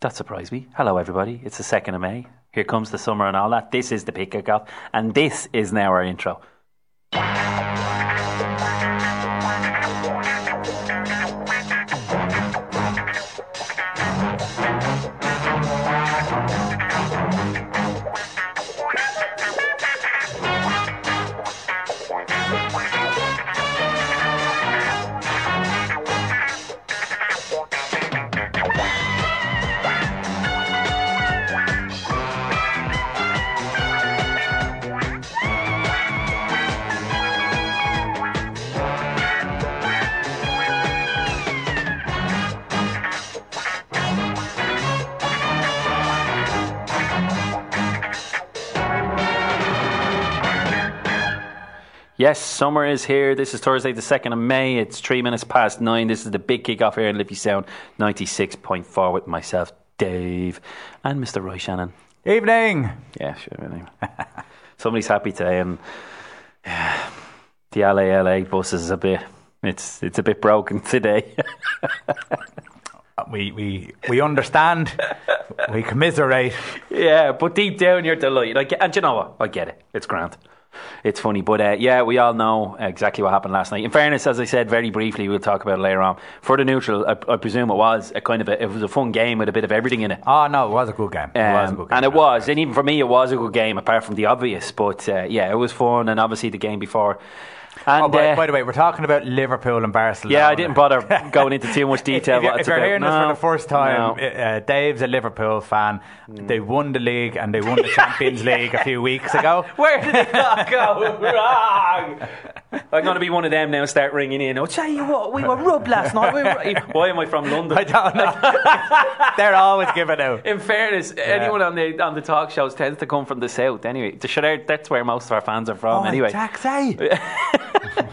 that surprised me. Hello, everybody. It's the 2nd of May. Here comes the summer and all that. This is the Big Kickoff, and this is now our intro. Yes, summer is here. This is Thursday, the 2nd of May. It's three minutes past nine. This is the big kick off here in Liffey Sound 96.4 with myself, Dave, and Mr. Roy Shannon. Evening. Yeah, sure. Evening. Somebody's happy today, and yeah, the LA LA bus is a bit. It's it's a bit broken today. we we we understand. we commiserate. Yeah, but deep down you're delighted. I get, and you know what? I get it. It's grand it's funny. But uh, yeah, we all know exactly what happened last night. In fairness, as I said very briefly, we'll talk about it later on. For the neutral, I, I presume it was a kind of a, it was a fun game with a bit of everything in it. Oh no, it was a good game. It um, was a good game. and it was, and even for me, it was a good game. Apart from the obvious, but uh, yeah, it was fun. And obviously, the game before and, oh, by, uh, by, the way, we're talking about Liverpool and Barcelona. Yeah, I didn't bother going into too much detail. if, you're, if you're hearing no, this for the first time, no. uh, Dave's a Liverpool fan. Mm. They won the league and they won the Champions League a few weeks ago. Where did it go wrong? I'm going to be one of them now. Start ringing in. I'll tell you what, we were rubbed last night. We were, why am I from London? I don't know. They're always giving out. In fairness, yeah. anyone on the on the talk shows tends to come from the south. Anyway, that's where most of our fans are from. Oh, anyway, taxi.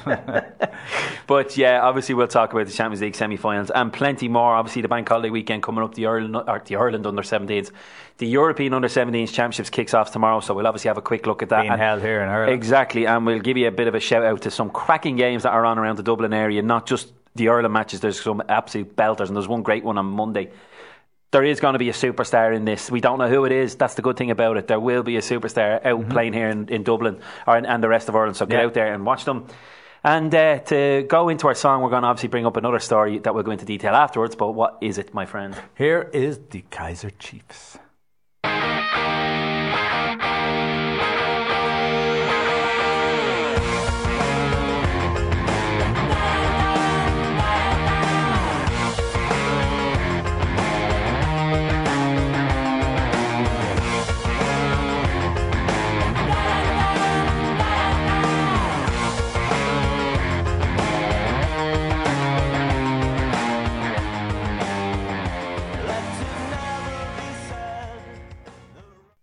but yeah, obviously we'll talk about the Champions League semi-finals and plenty more. Obviously, the bank holiday weekend coming up, the Ireland, or the Ireland under 17s, the European under 17s Championships kicks off tomorrow. So we'll obviously have a quick look at that. Being and held here in Ireland, exactly, and we'll give you a bit of a shout out to some cracking games that are on around the Dublin area, not just the Ireland matches. There's some absolute belters, and there's one great one on Monday there is going to be a superstar in this. We don't know who it is. That's the good thing about it. There will be a superstar out mm-hmm. playing here in, in Dublin or in, and the rest of Ireland. So get yeah. out there and watch them. And uh, to go into our song, we're going to obviously bring up another story that we'll go into detail afterwards. But what is it, my friend? Here is the Kaiser Chiefs.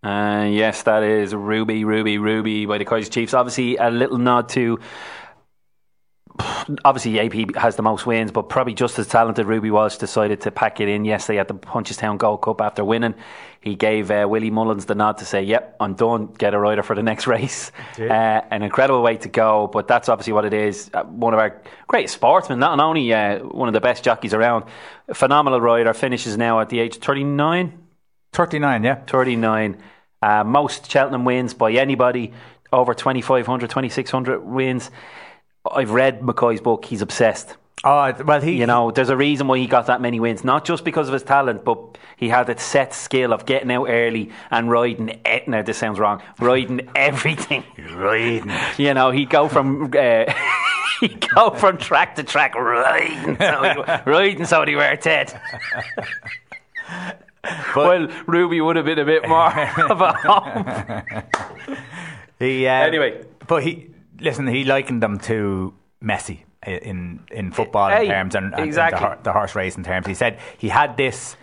Yes, that is Ruby, Ruby, Ruby by the Kaiser Chiefs. Obviously, a little nod to. Obviously, AP has the most wins, but probably just as talented. Ruby Walsh decided to pack it in yesterday at the Punchestown Gold Cup after winning. He gave uh, Willie Mullins the nod to say, "Yep, I'm done. Get a rider for the next race." Uh, an incredible way to go, but that's obviously what it is. Uh, one of our great sportsmen, not only uh, one of the best jockeys around, phenomenal rider. Finishes now at the age of 39. 39, yeah. 39. Uh, most Cheltenham wins by anybody over 2,500, 2,600 wins. I've read McCoy's book. He's obsessed. Oh well, he you know there's a reason why he got that many wins, not just because of his talent, but he had that set skill of getting out early and riding. now this sounds wrong, riding everything. riding, you know, he'd go from. Uh, he'd go from track to track riding, so he, riding so he wear Ted. But, well, Ruby would have been a bit more of a home. he, uh, anyway, but he listen. He likened them to Messi in in football hey, terms and, and, exactly. and the, the, horse racing terms. He said he had this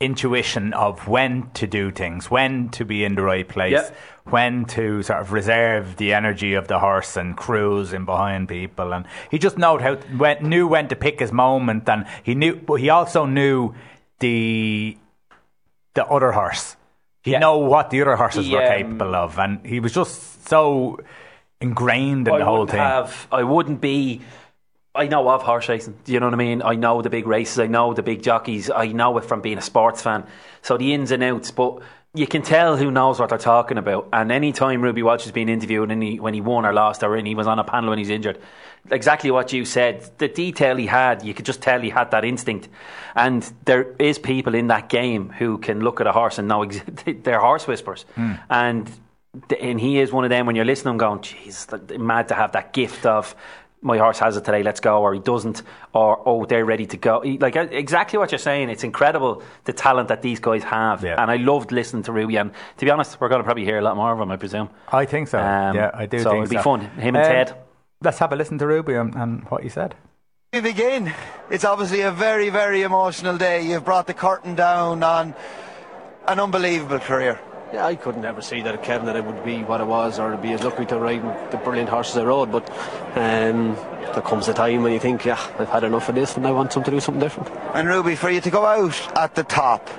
intuition of when to do things, when to be in the right place, yep. when to sort of reserve the energy of the horse and cruise in behind people, and he just knew how when, knew when to pick his moment, and he knew, but he also knew the the other horse. He yeah. know what the other horses he, were um, capable of, and he was just so ingrained in I the whole thing. Have, I wouldn't be. I know of horse racing. Do you know what I mean? I know the big races. I know the big jockeys. I know it from being a sports fan. So the ins and outs, but you can tell who knows what they're talking about. And any time Ruby Walsh has been interviewed and he, when he won or lost or he was on a panel when he's injured, exactly what you said, the detail he had, you could just tell he had that instinct. And there is people in that game who can look at a horse and know ex- they're horse whispers. Hmm. And and he is one of them when you're listening, going, "Jeez, mad to have that gift of my horse has it today, let's go, or he doesn't, or oh, they're ready to go. Like exactly what you're saying. It's incredible the talent that these guys have, Yeah. and I loved listening to Ruby. And to be honest, we're going to probably hear a lot more of him, I presume. I think so. Um, yeah, I do so think it'll be so. fun. Him and Um, Ted. Let's have a listen to Ruby and, and what he said. We begin. It's obviously a very, very emotional day. You've brought the curtain down on an unbelievable career. Yeah, I couldn't ever see that Kevin that it would be what it was or to be as lucky to ride the brilliant horses I rode. But um, there comes a time when you think, yeah, I've had enough of this and I want some to do something different. And Ruby, for you to go out at the top,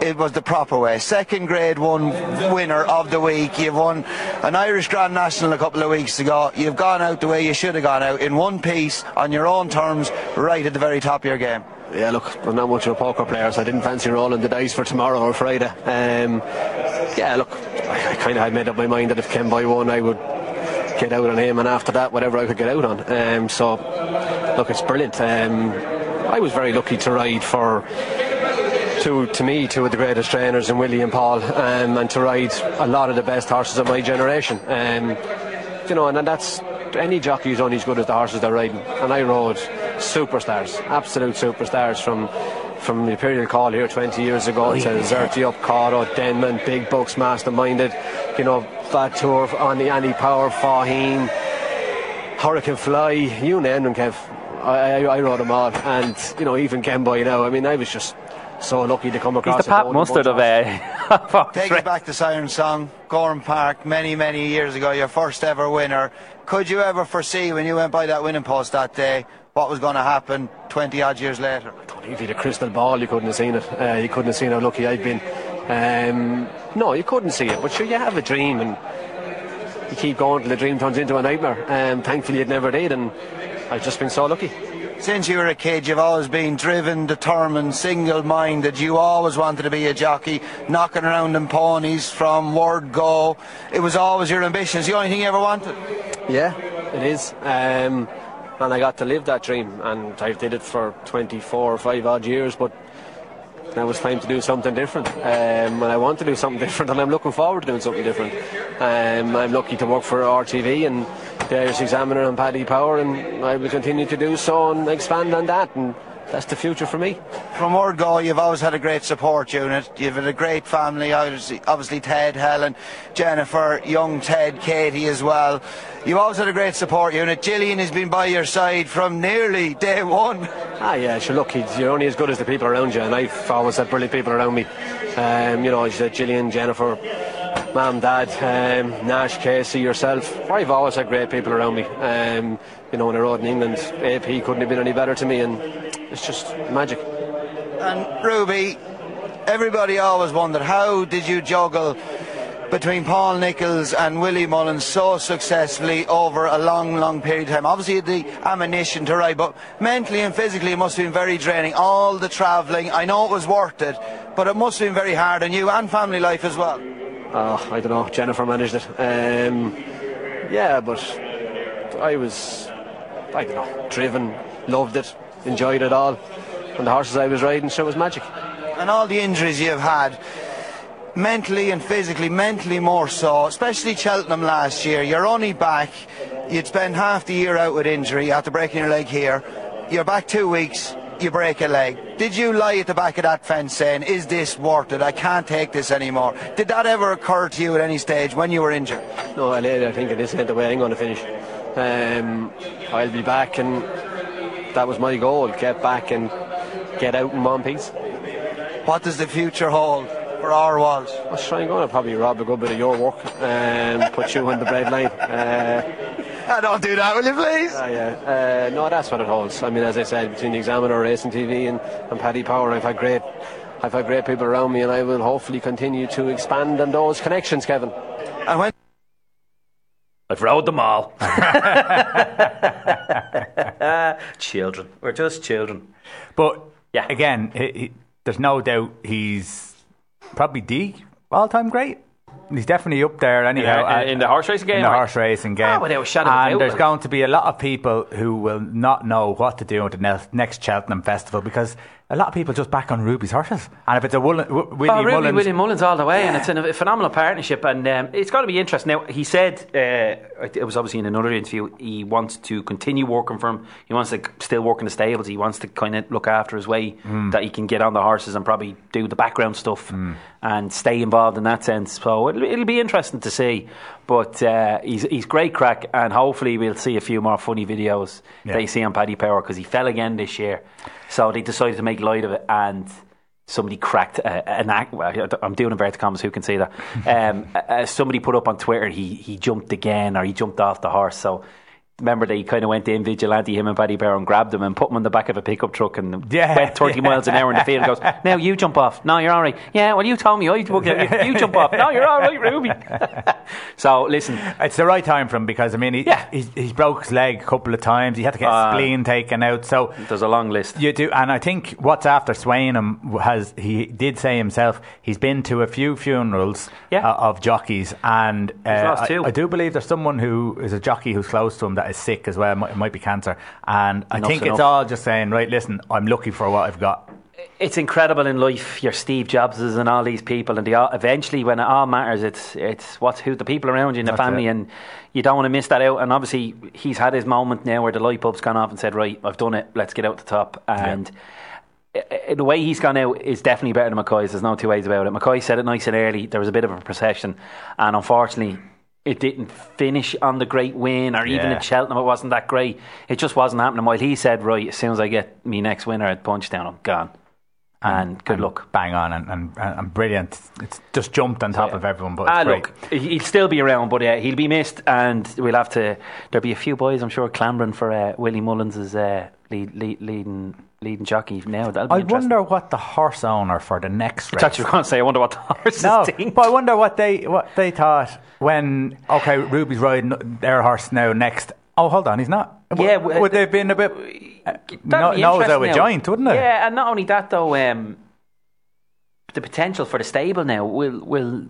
it was the proper way. Second grade one winner of the week. You've won an Irish Grand National a couple of weeks ago. You've gone out the way you should have gone out in one piece on your own terms, right at the very top of your game. Yeah, look, I'm not much of a poker player, so I didn't fancy rolling the dice for tomorrow or Friday. Um, yeah, look, I, I kind of had made up my mind that if Kemboy won, I would get out on him, and after that, whatever I could get out on. Um, so, look, it's brilliant. Um, I was very lucky to ride for two, to me, two of the greatest trainers in Willie and Paul, um, and to ride a lot of the best horses of my generation. Um, you know, and, that's any jockey who's only as good as the horses they're riding. And I rode superstars, absolute superstars from from the Imperial Call here 20 years ago to Azertyuiop, Kauto, Denman, Big Bucks, Masterminded, you know, Vautour, Annie, Annie Power, Faugheen, Hurricane Fly, you name them, Kev. I, I, I rode them all. And, you know, even Kemboy now, I mean, I was just so lucky to come across. He's across the Pat Mustard of bunch uh, of horse Take us back to Siren Song, Gowran Park, many, many years ago, your first ever winner. Could you ever foresee when you went by that winning post that day what was going to happen 20 odd years later? I don't If you had a crystal ball, you couldn't have seen it. Uh, you couldn't have seen how lucky I've been. Um, no, you couldn't see it. But sure, you have a dream and you keep going till the dream turns into a nightmare. Um, thankfully, it never did, and I've just been so lucky. Since you were a kid, you've always been driven, determined, single minded. You always wanted to be a jockey, knocking around in ponies from word go. It was always your ambition. It's the only thing you ever wanted. Yeah, it is. Um, and I got to live that dream, and I did it for 24 or 5 odd years, but now it's time to do something different. Um, and I want to do something different, and I'm looking forward to doing something different. Um, I'm lucky to work for RTV and the Irish Examiner and Paddy Power, and I will continue to do so and expand on that, and that's the future for me. From word go, you've always had a great support unit. You've had a great family, obviously, obviously Ted, Helen, Jennifer, young Ted, Katie as well. You've always had a great support unit. Gillian has been by your side from nearly day one. Ah, yeah, sure. Look, you're only as good as the people around you, and I've always had brilliant people around me. Um, you know, Gillian, Jennifer, Mum, Dad, um, Nash, Casey, yourself. I've always had great people around me. Um, you know, when I rode in England, AP couldn't have been any better to me, and it's just magic. And Ruby, everybody always wondered how did you juggle between Paul Nicholls and Willie Mullins so successfully over a long, long period of time. Obviously, the ammunition to ride, but mentally and physically, it must have been very draining. All the travelling, I know it was worth it, but it must have been very hard on you and family life as well. Oh, I don't know. Jennifer managed it. Um, yeah, but I was, I don't know, driven, loved it, enjoyed it all. And the horses I was riding, so it was magic. and all the injuries you've had, mentally and physically, mentally more so, especially Cheltenham last year. You're only back, you'd spend half the year out with injury after breaking your leg here. You're back two weeks, you break a leg. Did you lie at the back of that fence saying, Is this worth it? I can't take this anymore? Did that ever occur to you at any stage when you were injured? No, I later I think it isn't the way I'm going to finish. Um, I'll be back, and that was my goal: get back and get out in one piece. What does the future hold for our walls? I was trying going to probably rob a good bit of your work and put you on the bread line. Uh, Ah, don't do that, will you please? Ah, yeah. Uh, no, that's what it holds. I mean, as I said, between the Examiner, Racing TV, and, and Paddy Power, I've had great, I've had great people around me, and I will hopefully continue to expand on those connections, Kevin. And when I've rode them all. children. We're just children. But Yeah. again, he, he, there's no doubt he's probably the all-time great. He's definitely up there anyhow. In, the- in the horse racing game, In the right? horse racing game. Ah, without a shadow of a and doubt, there's like. going to be a lot of people who will not know what to do at the ne- next Cheltenham Festival because a lot of people just back on Ruby's horses. And if it's a Willie, Willie Oh, really, Mullins, William Mullins all the way, and it's a phenomenal partnership, and um, it's going to be interesting. Now, he said, uh, it was obviously in another interview, he wants to continue working for him. He wants to still work in the stables. He wants to kind of look after his way, Hmm. that he can get on the horses and probably do the background stuff and stay involved in that sense. So it'll, it'll be interesting to see. But uh, he's, he's great crack, and hopefully we'll see a few more funny videos Yeah. that you see on Paddy Power because he fell again this year. So they decided to make light of it and somebody cracked uh, an act. Well, I'm doing inverted commas. Who can see that? Um, uh, somebody put up on Twitter he he jumped again or he jumped off the horse. So. Remember they kind of went in vigilante him and Paddy Bear and grabbed him and put him on the back of a pickup truck and Yeah. went 30 miles an hour in the field and goes now you jump off no you're alright yeah well you told me I you jump off no you're alright Ruby so listen It's the right time for him because I mean he, Yeah. he's, he's broke his leg a couple of times. He had to get his spleen taken out. So there's a long list you do, and I think what's after swaying him has he did say himself he's been to a few funerals Yeah. uh, of jockeys, and uh, lost I, two. I do believe there's someone who is a jockey who's close to him that is sick as well. It might, it might be cancer, and I Enough's think it's all just saying right. Listen, I'm lucky for what I've got. it's incredible in life. Your Steve Jobses and all these people, and they all, eventually, when it all matters, it's it's what's who the people around you in the That's family, it. and you don't want to miss that out. And obviously, he's had his moment now where the light bulb's gone off and said, "Right, I've done it. Let's get out the top." And i- i- the way he's gone out is definitely better than McCoy's. There's no two ways about it. McCoy said it nice and early. There was a bit of a procession, and unfortunately. It didn't finish on the great win, or even Yeah. at Cheltenham, it wasn't that great. It just wasn't happening. While he said, "Right, as soon as I get me next winner at Punchestown, I'm gone." And good And luck. bang on, and, and, and brilliant. It's just jumped on top of everyone, but it's Ah, great. look, he- he'll still be around, but uh, he'll be missed, and we'll have to. There'll be a few boys, I'm sure, clambering for uh, Willie Mullins' uh, lead, lead, leading leading jockey now. That'll be I interesting. wonder what the horse owner for the next race. thought you were going to say, I wonder what the horses No, think. but I wonder what they what they thought when okay, Ruby's riding their horse now next. Oh, hold on, he's not. Yeah, would, they have been a bit uh, no, be nose out now. joint, wouldn't it? Yeah, and not only that though, um, the potential for the stable now will will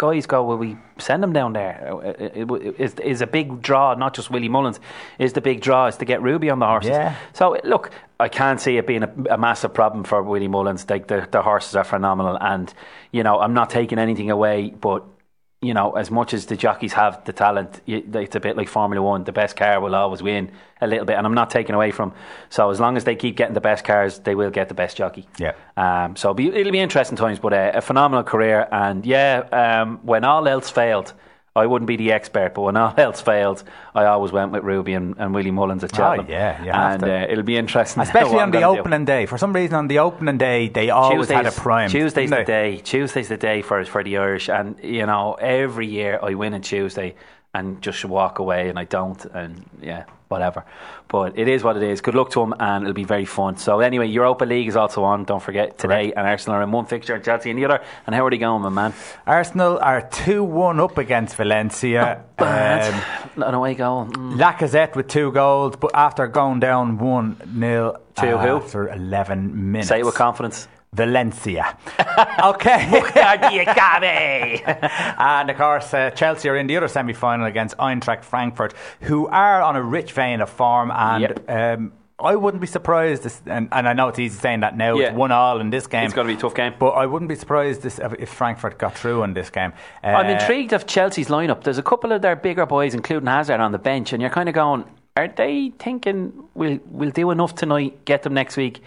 guys go? Will we send them down there? Uh, it, is is a big draw, not just Willie Mullins. Is the big draw is to get Ruby on the horses. Yeah. So look, I can't see it being a, a massive problem for Willie Mullins. Like the the horses are phenomenal, and you know I'm not taking anything away, but you know, as much as the jockeys have the talent, it's a bit like Formula One. The best car will always win a little bit, and I'm not taking away from. So as long as they keep getting the best cars, they will get the best jockey. Yeah. Um, so it'll be, it'll be interesting times, but uh, a phenomenal career. And yeah, um, when all else failed, I wouldn't be the expert, but when all else failed, I always went with Ruby and, and Willie Mullins at Cheltenham. Oh, yeah, have and uh, it'll be interesting, Especially on the gonna do. opening day. For some reason, on the opening day, they always had a prime. Tuesday's the day. Tuesday's the day for for the Irish, and you know every year I win on Tuesday and just walk away, and I don't, and yeah, whatever. But it is what it is. Good luck to them, and it'll be very fun. So anyway, Europa League is also on. Don't forget today, and Arsenal are in one fixture, and Chelsea in the other. And how are they going, my man? Arsenal are 2 1 up against Valencia. Bad. Um, An away goal. Mm. Lacazette with two goals, but after going down 1 0 To who? after 11 minutes. Say it with confidence. Valencia. okay. and of course, uh, Chelsea are in the other semi final against Eintracht Frankfurt, who are on a rich vein of form. And Yep. um, I wouldn't be surprised, this, and, and I know it's easy saying that now, Yeah. it's one all in this game. It's gonna be a tough game. But I wouldn't be surprised this, if Frankfurt got through in this game. Uh, I'm intrigued of Chelsea's lineup. There's a couple of their bigger boys, including Hazard, on the bench, and you're kind of going, are they thinking we'll we'll do enough tonight, get them next week,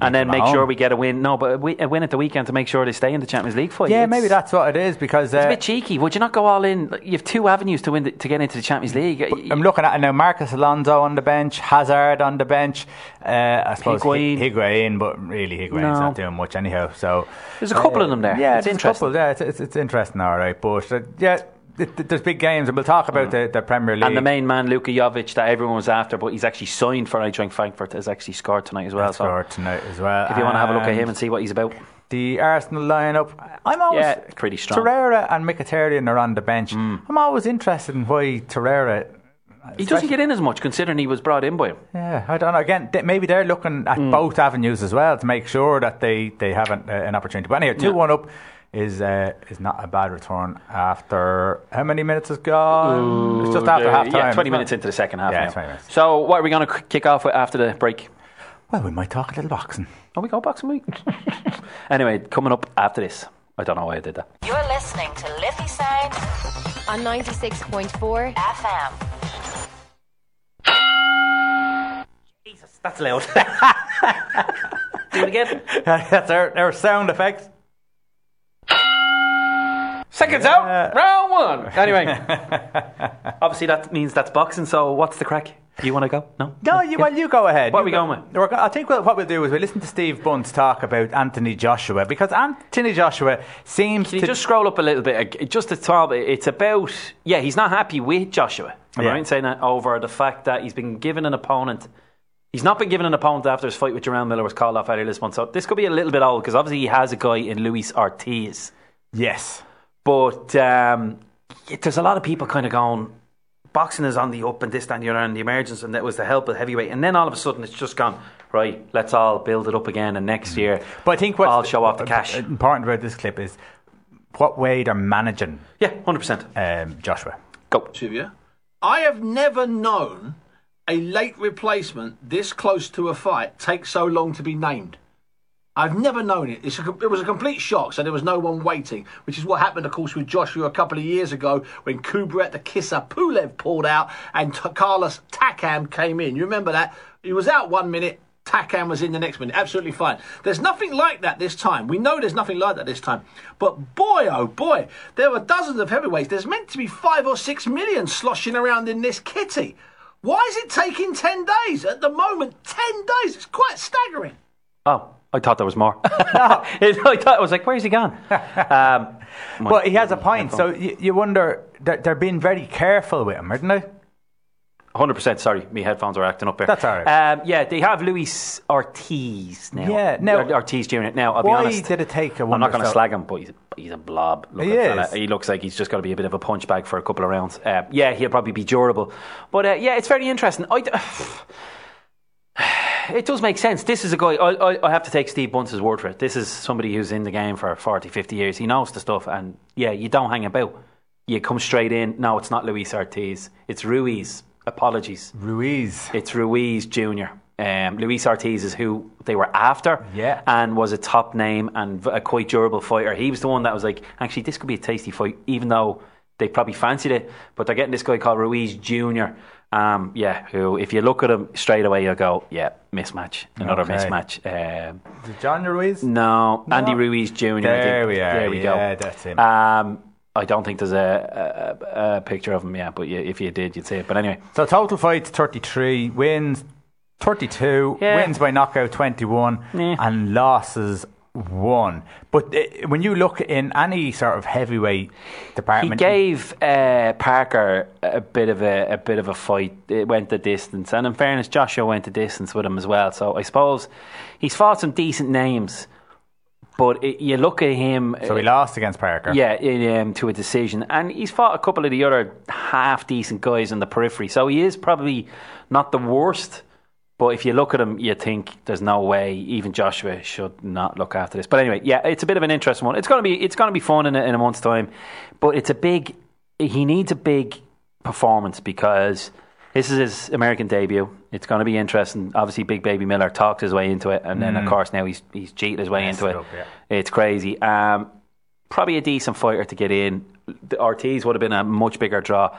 and, then make sure we get a win? No, but a, a win at the weekend to make sure they stay in the Champions League fight. Yeah, It's- maybe that's what it is because. It's Uh, a bit cheeky. Would you not go all in? You have two avenues to win the, to get into the Champions League. I'm looking at it now. Marcos Alonso on the bench, Hazard on the bench. Uh, I suppose Higuain. Hi- Higuain, but really Higuain's No. not doing much anyhow. So There's a couple of them there. Yeah, It's interesting. couple, yeah, it's, it's, it's interesting. All right, but uh, yeah, there's big games, and we'll talk about the, the Premier League. and the main man, Luka Jovic, that everyone was after, but he's actually signed for Eintracht Frankfurt, has actually scored tonight as well. So score tonight as well. if you want to have a look at him and see what he's about, the Arsenal lineup, I'm always Yeah, pretty strong. Torreira and Mkhitaryan are on the bench. Hmm. I'm always interested in why Torreira He doesn't get in as much considering he was brought in by him. Yeah, I don't know. Again, th- maybe they're looking at Mm. both avenues as well to make sure that they, they have an, uh, an opportunity. But anyway, 2 1 up is uh, is not a bad return after how many minutes has gone? it's just after half time. Yeah, 20 minutes into the second half Yeah, now. 20 minutes. So, what are we going to kick off with after the break? Well, we might talk a little boxing. Oh, we go boxing week. anyway, coming up after this. I don't know why I did that. You're listening to Liffey Sound on 96.4 FM. Jesus, that's loud. Do it again. That's our, our sound effects. Seconds out. Round one. Anyway, obviously that means that's boxing. So, what's the crack? You want to go? No. No, you, well, you go ahead. What You are we go- going with? I think what what we'll do is we'll listen to Steve Bunce talk about Anthony Joshua because Anthony Joshua seems Can you to just scroll up a little bit? Just to top, it, it's about yeah, he's not happy with Joshua. Am I Yeah. right saying that over the fact that he's been given an opponent. He's not been given an opponent after his fight with Jarrell Miller was called off earlier this month. So this could be a little bit old because obviously he has a guy in Luis Ortiz. yes. But um, there's a lot of people kind of going, boxing is on the up and this, that, and the other, and the emergence, and that was the help of heavyweight. And then all of a sudden it's just gone, right, let's all build it up again, and next year But I think what's I'll show off the cash. important about this clip is what way they're managing Yeah, 100%. um, Joshua. Go. Trivia. I have never known a late replacement this close to a fight take so long to be named. I've never known it. A, it was a complete shock, so there was no one waiting, which is what happened, of course, with Joshua a couple of years ago when Kubrat the Kisser Pulev pulled out and Carlos Takam came in. You remember that? He was out one minute, Takam was in the next minute. Absolutely fine. There's nothing like that this time. We know there's nothing like that this time. But boy, oh boy, there were dozens of heavyweights. There's meant to be five or six million sloshing around in this kitty. Why is it taking 10 days? At the moment, 10 days. It's quite staggering. Oh, I thought there was more. I thought I was like, where's he gone? Um, Well, he has a point. So you, you wonder they're, they're being very careful with him, aren't they? 100% sorry, my headphones are acting up there. That's all right. Um, yeah, they have Luis Ortiz now. Yeah, now- Or- Ortiz Jr. Now, I'll be honest. did it take a I'm not going to slag him, but he's, he's a blob. looking He is. He looks like he's just got to be a bit of a punch bag for a couple of rounds. Uh, yeah, he'll probably be durable. But uh, yeah, it's very interesting. I d- it does make sense. This is a guy, I, I, I have to take Steve Bunce's word for it. This is somebody who's in the game for 40, 50 years. He knows the stuff, and yeah, you don't hang about. You come straight in. No, it's not Luis Ortiz. It's Ruiz. Apologies. Ruiz. It's Ruiz Jr. Um, Luis Ortiz is who they were after Yeah. and was a top name and a quite durable fighter. He was the one that was like, actually, this could be a tasty fight, even though they probably fancied it. But they're getting this guy called Ruiz Jr. Um, yeah, who, if you look at him straight away, you'll go, yeah, mismatch. Another Okay. mismatch. Um, Is it John Ruiz? no, Andy Ruiz Jr. There we are. There we Yeah, go. that's him. Um, I don't think there's a, a, a, picture of him yet, but you, if you did, you'd see it. But anyway, So total fights 33, wins 32, Yeah. wins by knockout 21, Yeah. and losses 1. But uh, when you look in any sort of heavyweight department, He gave uh, Parker a bit of a, a bit of a fight. It went the distance, and in fairness, Joshua went the distance with him as well. So I suppose he's fought some decent names, but it, you look at him. so he lost against Parker. Yeah, in, um, to a decision, and he's fought a couple of the other half decent guys in the periphery. So he is probably not the worst. But if you look at him, you think there's no way even Joshua should not look after this. But anyway, yeah, it's a bit of an interesting one. It's gonna be it's gonna be fun in a, in a month's time, but it's a big. He needs a big performance because this is his American debut. It's going to be interesting. Obviously, Big Baby Miller talked his way into it, and then of course now he's he's cheated his way Messed into it it. up, yeah. It's crazy. Um, probably a decent fighter to get in. The Ortiz would have been a much bigger draw.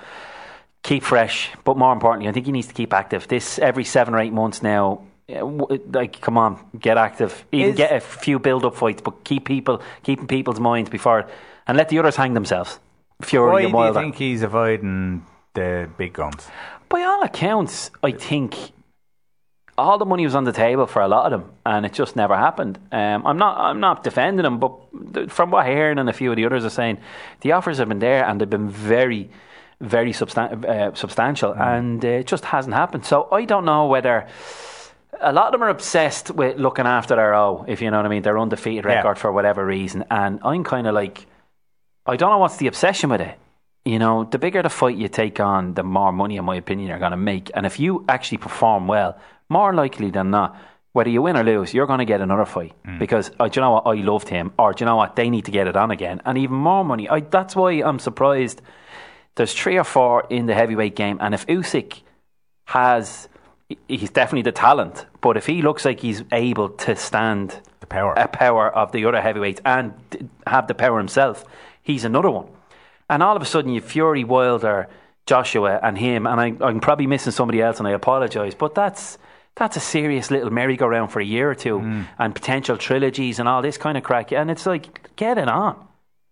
Keep fresh, but more importantly, I think he needs to keep active. This every seven or eight months now. uh, Like, come on, get active. Even Is- get a few build-up fights, but keep people keeping people's minds before, and let the others hang themselves. Fury Why and do you think he's avoiding the big guns? By all accounts, I think all the money was on the table for a lot of them, and it just never happened. Um, I'm not, I'm not defending them, but from what I hear and a few of the others are saying, the offers have been there and they've been very, very substan- uh, substantial, and uh, it just hasn't happened. So I don't know whether. A lot of them are obsessed with looking after their O, if you know what I mean, their undefeated Yeah. record for whatever reason. And I'm kind of like, I don't know what's the obsession with it. you know, the bigger the fight you take on, the more money, in my opinion, you're going to make. And if you actually perform well, more likely than not, whether you win or lose, you're going to get another fight because uh, do you know what? I loved him, or do you know what? They need to get it on again, and even more money. I, that's why I'm surprised. There's three or four in the heavyweight game, and if Usyk has, he's definitely the talent. But if he looks like he's able to stand The power. a power of the other heavyweights and have the power himself, he's another one. And all of a sudden, you Fury, Wilder, Joshua, and him, and I, I'm probably missing somebody else, and I apologise, but that's that's a serious little merry-go-round for a year or two, Mm. and potential trilogies and all this kind of crack. And it's like, get it on,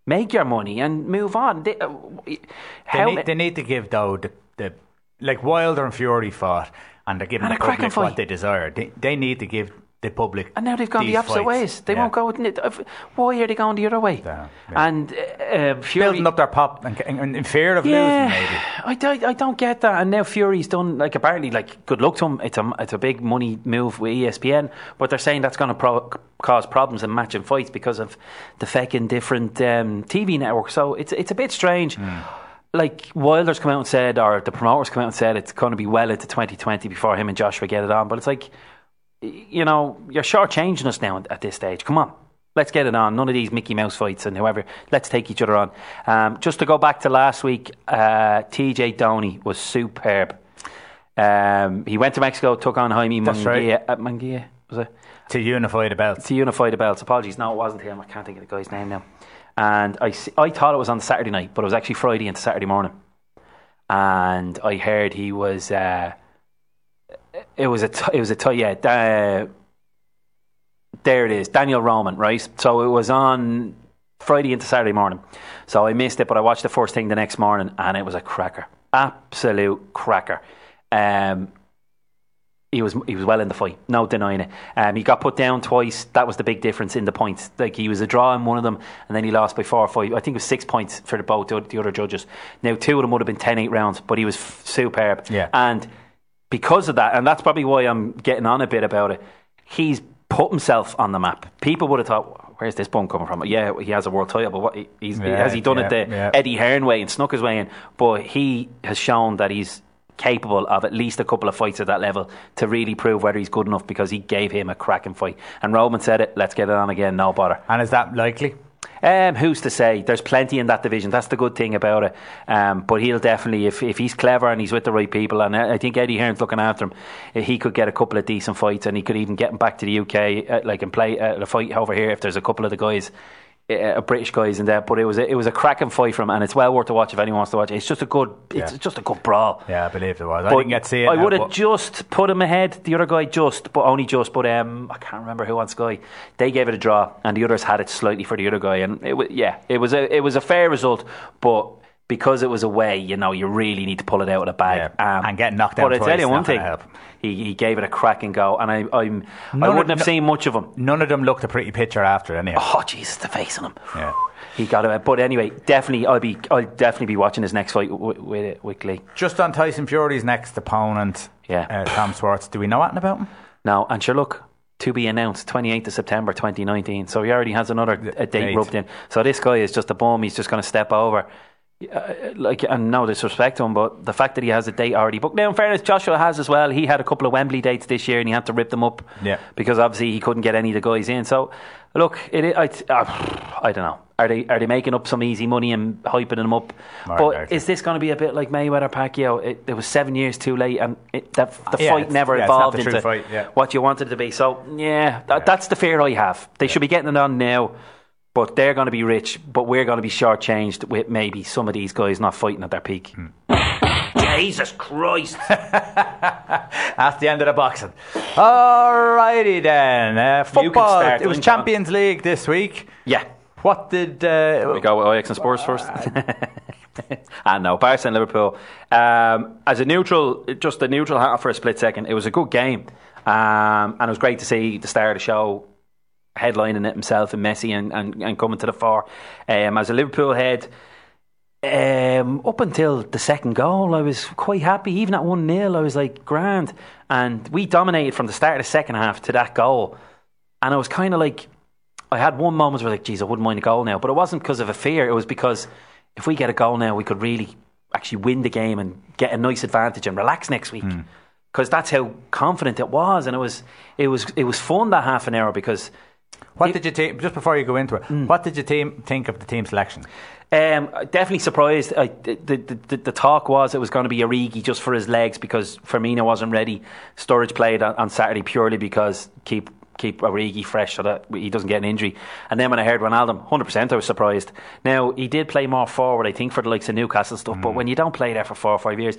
make your money, and move on. They, uh, They, need, they need to give though the, the like Wilder and Fury fought, and they're giving And the public what they desire. They, they need to give the public. And now they've gone these the opposite fights. ways. They Yeah. won't go. With, it. why are they going the other way? Yeah, yeah. And uh, Fury building up their pop and, and in fear of losing. Maybe I, don't- I don't get that. And now Fury's done like apparently like good luck to him. It's a it's a big money move with ESPN, but they're saying that's going to pro- cause problems in matching fights because of the fucking different um, TV networks. So it's it's a bit strange. Hmm. Like Wilder's come out and said, or the promoters come out and said it's going to be well into 2020 before him and Joshua get it on. But it's like, you know, you're shortchanging us now at this stage. Come on. Let's get it on. None of these Mickey Mouse fights and whoever. Let's take each other on. Um, just to go back to last week, uh, TJ Doheny was superb. Um, he went to Mexico, took on Jaime That's right. Munguia. Uh, Munguia, was it? to unify the belts. To unify the belts. Apologies. No, it wasn't him. I can't think of the guy's name now. And I, I thought it was on Saturday night, but it was actually Friday into Saturday morning. And I heard he was. Uh, it was a. T- it was a. T- yeah. Uh, there it is, Daniel Roman, right? So it was on Friday into Saturday morning. So I missed it, but I watched the first thing the next morning, and it was a cracker, absolute cracker. Um, he was he was well in the fight, no denying it. Um, he got put down twice. That was the big difference in the points. Like he was a draw in one of them, and then he lost by four or five. I think it was six points for the both the, the other judges. Now two of them would have been 10-8 rounds, but he was f- superb. Yeah. and because of that, and that's probably why I'm getting on a bit about it. He's put himself on the map. People would have thought, "Where's this bum coming from?" Yeah, he has a world title, but what, he's, Yeah, has he done yeah, it the yeah. Eddie Hearn way and snuck his way in? But he has shown that he's capable of at least a couple of fights at that level to really prove whether he's good enough because he gave him a cracking fight. And Roman said it, let's get it on again, no bother. And is that likely? Um, who's to say? There's plenty in that division. That's the good thing about it. Um, but he'll definitely, if, if he's clever and he's with the right people, and I think Eddie Hearn's looking after him, uh, he could get a couple of decent fights, and he could even get him back to the UK, uh, like and play uh, a fight over here if there's a couple of the guys. Uh, British guys in there, but it was a, it was a cracking fight from, him, and it's well worth to watch if anyone wants to watch it. It's just a good, it's Yeah. just a good brawl. Yeah, I believe it was. I But didn't get to see it. I would have just put him ahead. The other guy just, but only just. But um, I can't remember who on Sky. They gave it a draw, and the others had it slightly for the other guy. And it was, yeah, it was a it was a fair result, but. Because it was away, you know, you really need to pull it out of the bag. Yeah, and get knocked out But I tell you one thing, he, he gave it a cracking go, and I I'm, I None of- wouldn't have seen much of him. None of them looked a pretty picture after, anyhow. Oh Jesus, the face on him. Yeah. He got it. But anyway, definitely, I'll be I'll definitely be watching his next fight with with, with Glee. Just on Tyson Fury's next opponent, Yeah. uh, Tom Schwarz. Do we know anything about him? No, and sure, look, to be announced 28th of September 2019. So he already has another a date date. rubbed in. So this guy is just a bum. He's just going to step over. Uh, like, and no disrespect to him, but the fact that he has a date already booked. Now, in fairness, Joshua has as well. He had a couple of Wembley dates this year, and he had to rip them up. Yeah. because obviously he couldn't get any of the guys in. So, look, it, I, uh, I don't know. Are they are they making up some easy money and hyping them up? More but is this going to be a bit like Mayweather Pacquiao? It, it was seven years too late, and it, that, the Yeah, fight never yeah, evolved into fight, yeah. what you wanted it to be. So yeah, that, that's the fear I have. They should be getting it on now, but they're going to be rich. But we're going to be shortchanged with maybe some of these guys not fighting at their peak. Hmm. Jesus Christ! That's the end of the boxing. Alrighty then. Uh, football. start, it was Lincoln. Champions League this week. yeah, What did. Uh, we go with Ajax and Spurs first. I know Barca and Liverpool. Um, as a neutral, just a neutral hat for a split second, it was a good game, um, and it was great to see the star of the show headlining it himself and Messi and, and, and coming to the fore. Um, as a Liverpool head, um, up until the second goal, I was quite happy. Even at 1 0, I was like, grand. And we dominated from the start of the second half to that goal. And I was kind of like, I had one moment where, I was like, geez, I wouldn't mind a goal now. But it wasn't because of a fear, it was because if we get a goal now, we could really actually win the game and get a nice advantage and relax next week. Hmm. Because that's how confident it was, and it was it was it was fun that half an hour because What did you team, just before you go into it, what did you team think of the team selection? Um, definitely surprised. I, the, the, the, the talk was it was going to be Origi just for his legs because Firmino wasn't ready. Sturridge played on, on Saturday purely because keep keep Origi fresh so that he doesn't get an injury. And then when I heard Wijnaldum, 100% I was surprised. Now, he did play more forward, I think, for the likes of Newcastle stuff, but when you don't play there for four or five years,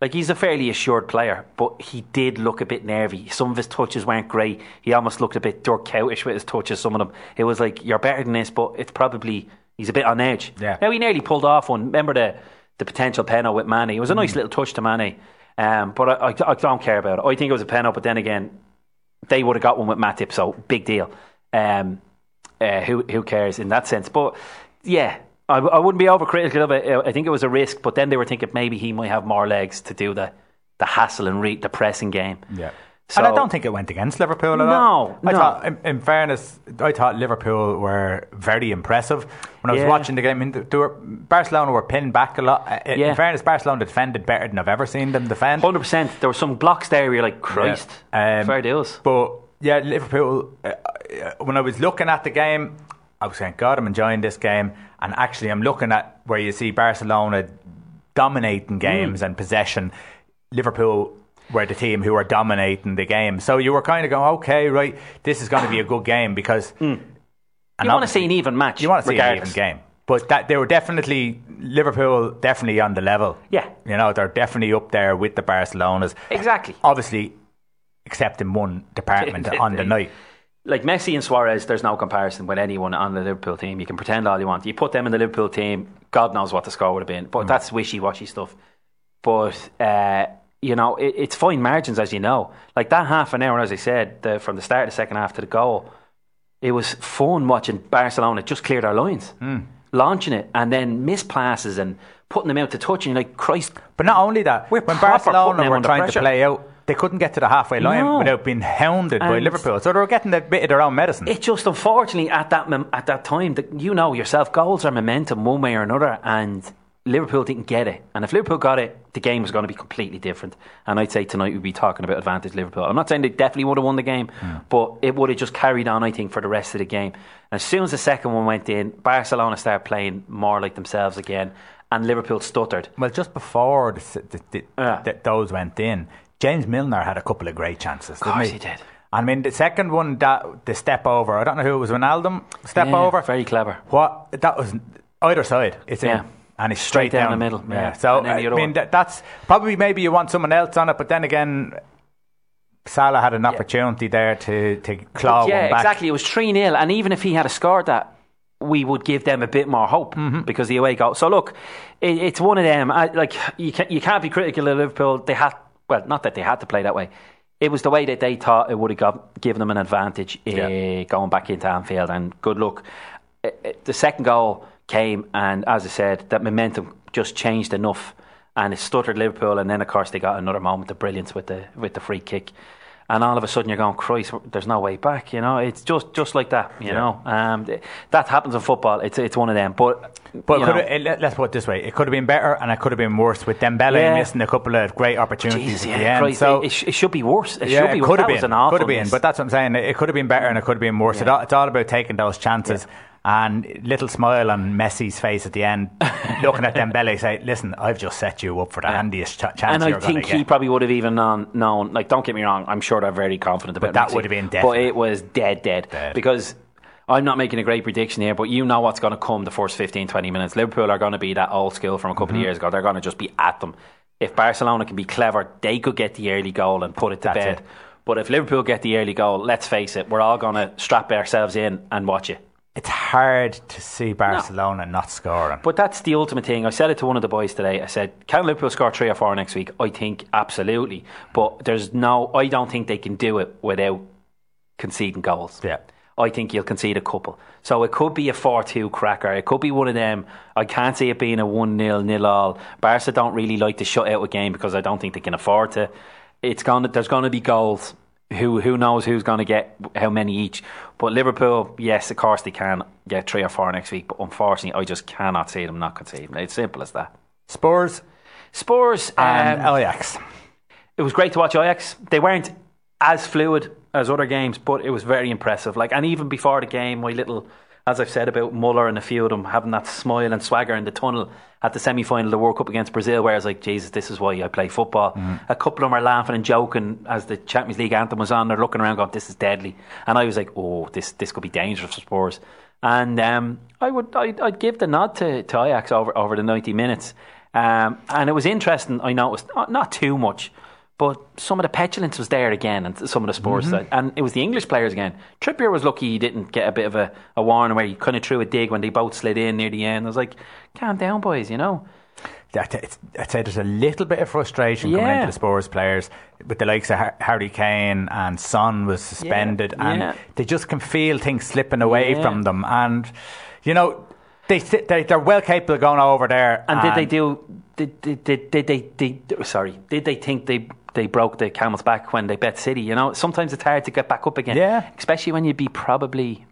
like he's a fairly assured player, but he did look a bit nervy. Some of his touches weren't great. He almost looked a bit Dirk Coutish with his touches, some of them. It was like, you're better than this, but it's probably, he's a bit on edge. Yeah. Now, he nearly pulled off one. Remember the, the potential penalty with Manny. It was a nice little touch to Manny, Um, but I, I, I don't care about it. I think it was a penalty, but then again, they would have got one with Matip, so big deal. Um, uh, who who cares in that sense? But yeah, I, I wouldn't be overcritical of it. I think it was a risk, but then they were thinking maybe he might have more legs to do the the hassle and re- the pressing game. Yeah. So- and I don't think it went against Liverpool at all. No, I no. thought, in, in fairness, I thought Liverpool were very impressive. When I was Yeah. watching the game, I mean, were, Barcelona were pinned back a lot. Uh, In Yeah. fairness, Barcelona defended better than I've ever seen them defend. Hundred percent. There were some blocks there where you're like, Christ, Yeah. Um, fair deals. But yeah, Liverpool. Uh, uh, when I was looking at the game, I was saying, God, I'm enjoying this game. And actually, I'm looking at where you see Barcelona dominating mm. games and possession. Liverpool were the team who were dominating the game. So you were kind of going, okay, right, this is going to be a good game because. Mm. and You want to see an even match. you want to see an even game. But that they were definitely Liverpool definitely on the level. Yeah. You know, they're definitely up there with the Barcelonas. Exactly. Obviously except in one department on the night. Like Messi and Suarez, there's no comparison with anyone on the Liverpool team. You can pretend all you want. You put them in the Liverpool team, God knows what the score would have been. But that's wishy washy stuff. But uh, you know, it, it's fine margins, as you know. Like that half an hour, as I said, the, from the start of the second half to the goal, it was fun watching Barcelona just clear their lines, launching it, and then miss passes and putting them out to touch. And you're like, Christ, But not only that, We're when Barcelona were trying pressure. to play out, they couldn't get to the halfway line No. without being hounded by Liverpool. So they were getting a bit of their own medicine. It just unfortunately at that at that time that you know yourself, goals are momentum one way or another, and Liverpool didn't get it. And if Liverpool got it, the game was going to be completely different. And I'd say tonight we'd be talking about advantage Liverpool. I'm not saying they definitely would have won the game, but it would have just carried on. I think for the rest of the game. And as soon as the second one went in, Barcelona started playing more like themselves again, and Liverpool stuttered. well, just before the, the, the, Yeah. those went in, James Milner had a couple of great chances. Didn't course he? he did. I mean, the second one, that the step over, I don't know who it was, Ronaldo step Yeah, over. very clever. What that was either side. It's Yeah. in. And it's Straight straight, down the middle, yeah. So And I mean, one. that's probably maybe you want someone else on it, but then again, Salah had an opportunity there to to claw yeah, one back. exactly. It was 3 0, and even if he had a scored that, we would give them a bit more hope Mm-hmm. because the away goal. So, look, it, it's one of them. I, like, you, can, you can't be critical of Liverpool. They had, well, not that they had to play that way. It was the way that they thought it would have got, given them an advantage uh, going back into Anfield, and good luck. Uh, uh, the second goal came, and as I said, that momentum just changed enough, and it stuttered Liverpool, and then of course they got another moment of brilliance with the with the free kick, and all of a sudden you're going, Christ, there's no way back. You know, it's just just like that. You know, um, that happens in football. It's it's one of them, but. But could it, let- let's put it this way: it could have been better, and it could have been worse with Dembele Yeah. missing a couple of great opportunities Jesus, at yeah, the end. Christ, so it, it, sh- it should be worse. It yeah, should be it worse. could have been, was an awful could have been, but that's what I'm saying. It could have been better, and it could have been worse. It all- it's all about taking those chances. And little smile on Messi's face at the end, looking at Dembele, say, "Listen, I've just set you up for the handiest ch- chance and you're I think to get." he probably would have even known, known. Like, don't get me wrong. I'm sure they're very confident about But that Messi, would have been But definite. it was dead, dead, Dead. because I'm not making a great prediction here. But you know what's going to come the first 15, 20 minutes. Liverpool are going to be that old school from a couple Mm-hmm. of years ago. They're going to just be at them. If Barcelona can be clever, they could get the early goal and put it to That's bed. it. But if Liverpool get the early goal, let's face it, we're all going to strap ourselves in and watch it. It's hard to see Barcelona not scoring. But that's the ultimate thing. I said it to one of the boys today. I said, "Can Liverpool score three or four next week?" I think absolutely, but there's no. I don't think they can do it without conceding goals. Yeah. I think you'll concede a couple. So it could be a 4 2 cracker. It could be one of them. I can't see it being a 1 0 nil all. Barca don't really like to shut out a game because I don't think they can afford to. It's gonna, there's going to be goals who who knows who's going to get how many each. But Liverpool, yes, of course they can get three or four next week. But unfortunately, I just cannot see them not conceding. It's simple as that. Spurs Spurs and um, Ajax. it was great to watch Ajax. They weren't as fluid as other games, but it was very impressive. Like, and even before the game, my little, as I've said about Muller and a few of them having that smile and swagger in the tunnel at the semi final of the World Cup against Brazil, where I was like, Jesus, this is why I play football. A couple of them are laughing and joking as the Champions League anthem was on. They're looking around, going, "This is deadly," and I was like, "Oh, this this could be dangerous for Spurs." And um, I would I'd, I'd give the nod to, to Ajax over over the ninety minutes. Um, and it was interesting. I noticed not, not too much, but some of the petulance was there again, and some of the Spurs side. Mm-hmm. And it was the English players again. Trippier was lucky he didn't get a bit of a, a warning where he kind of threw a dig when they both slid in near the end. I was like, calm down, boys, you know. I'd say there's a little bit of frustration coming into the Spurs players with the likes of Harry Kane and Son was suspended, and yeah. they just can feel things slipping away Yeah. from them. And you know, they, they they're well capable of going over there. And did they do? Did, did, did, did they? Did, sorry, did they think they they broke the camel's back when they bet City? You know, sometimes it's hard to get back up again. Yeah. especially when you'd be probably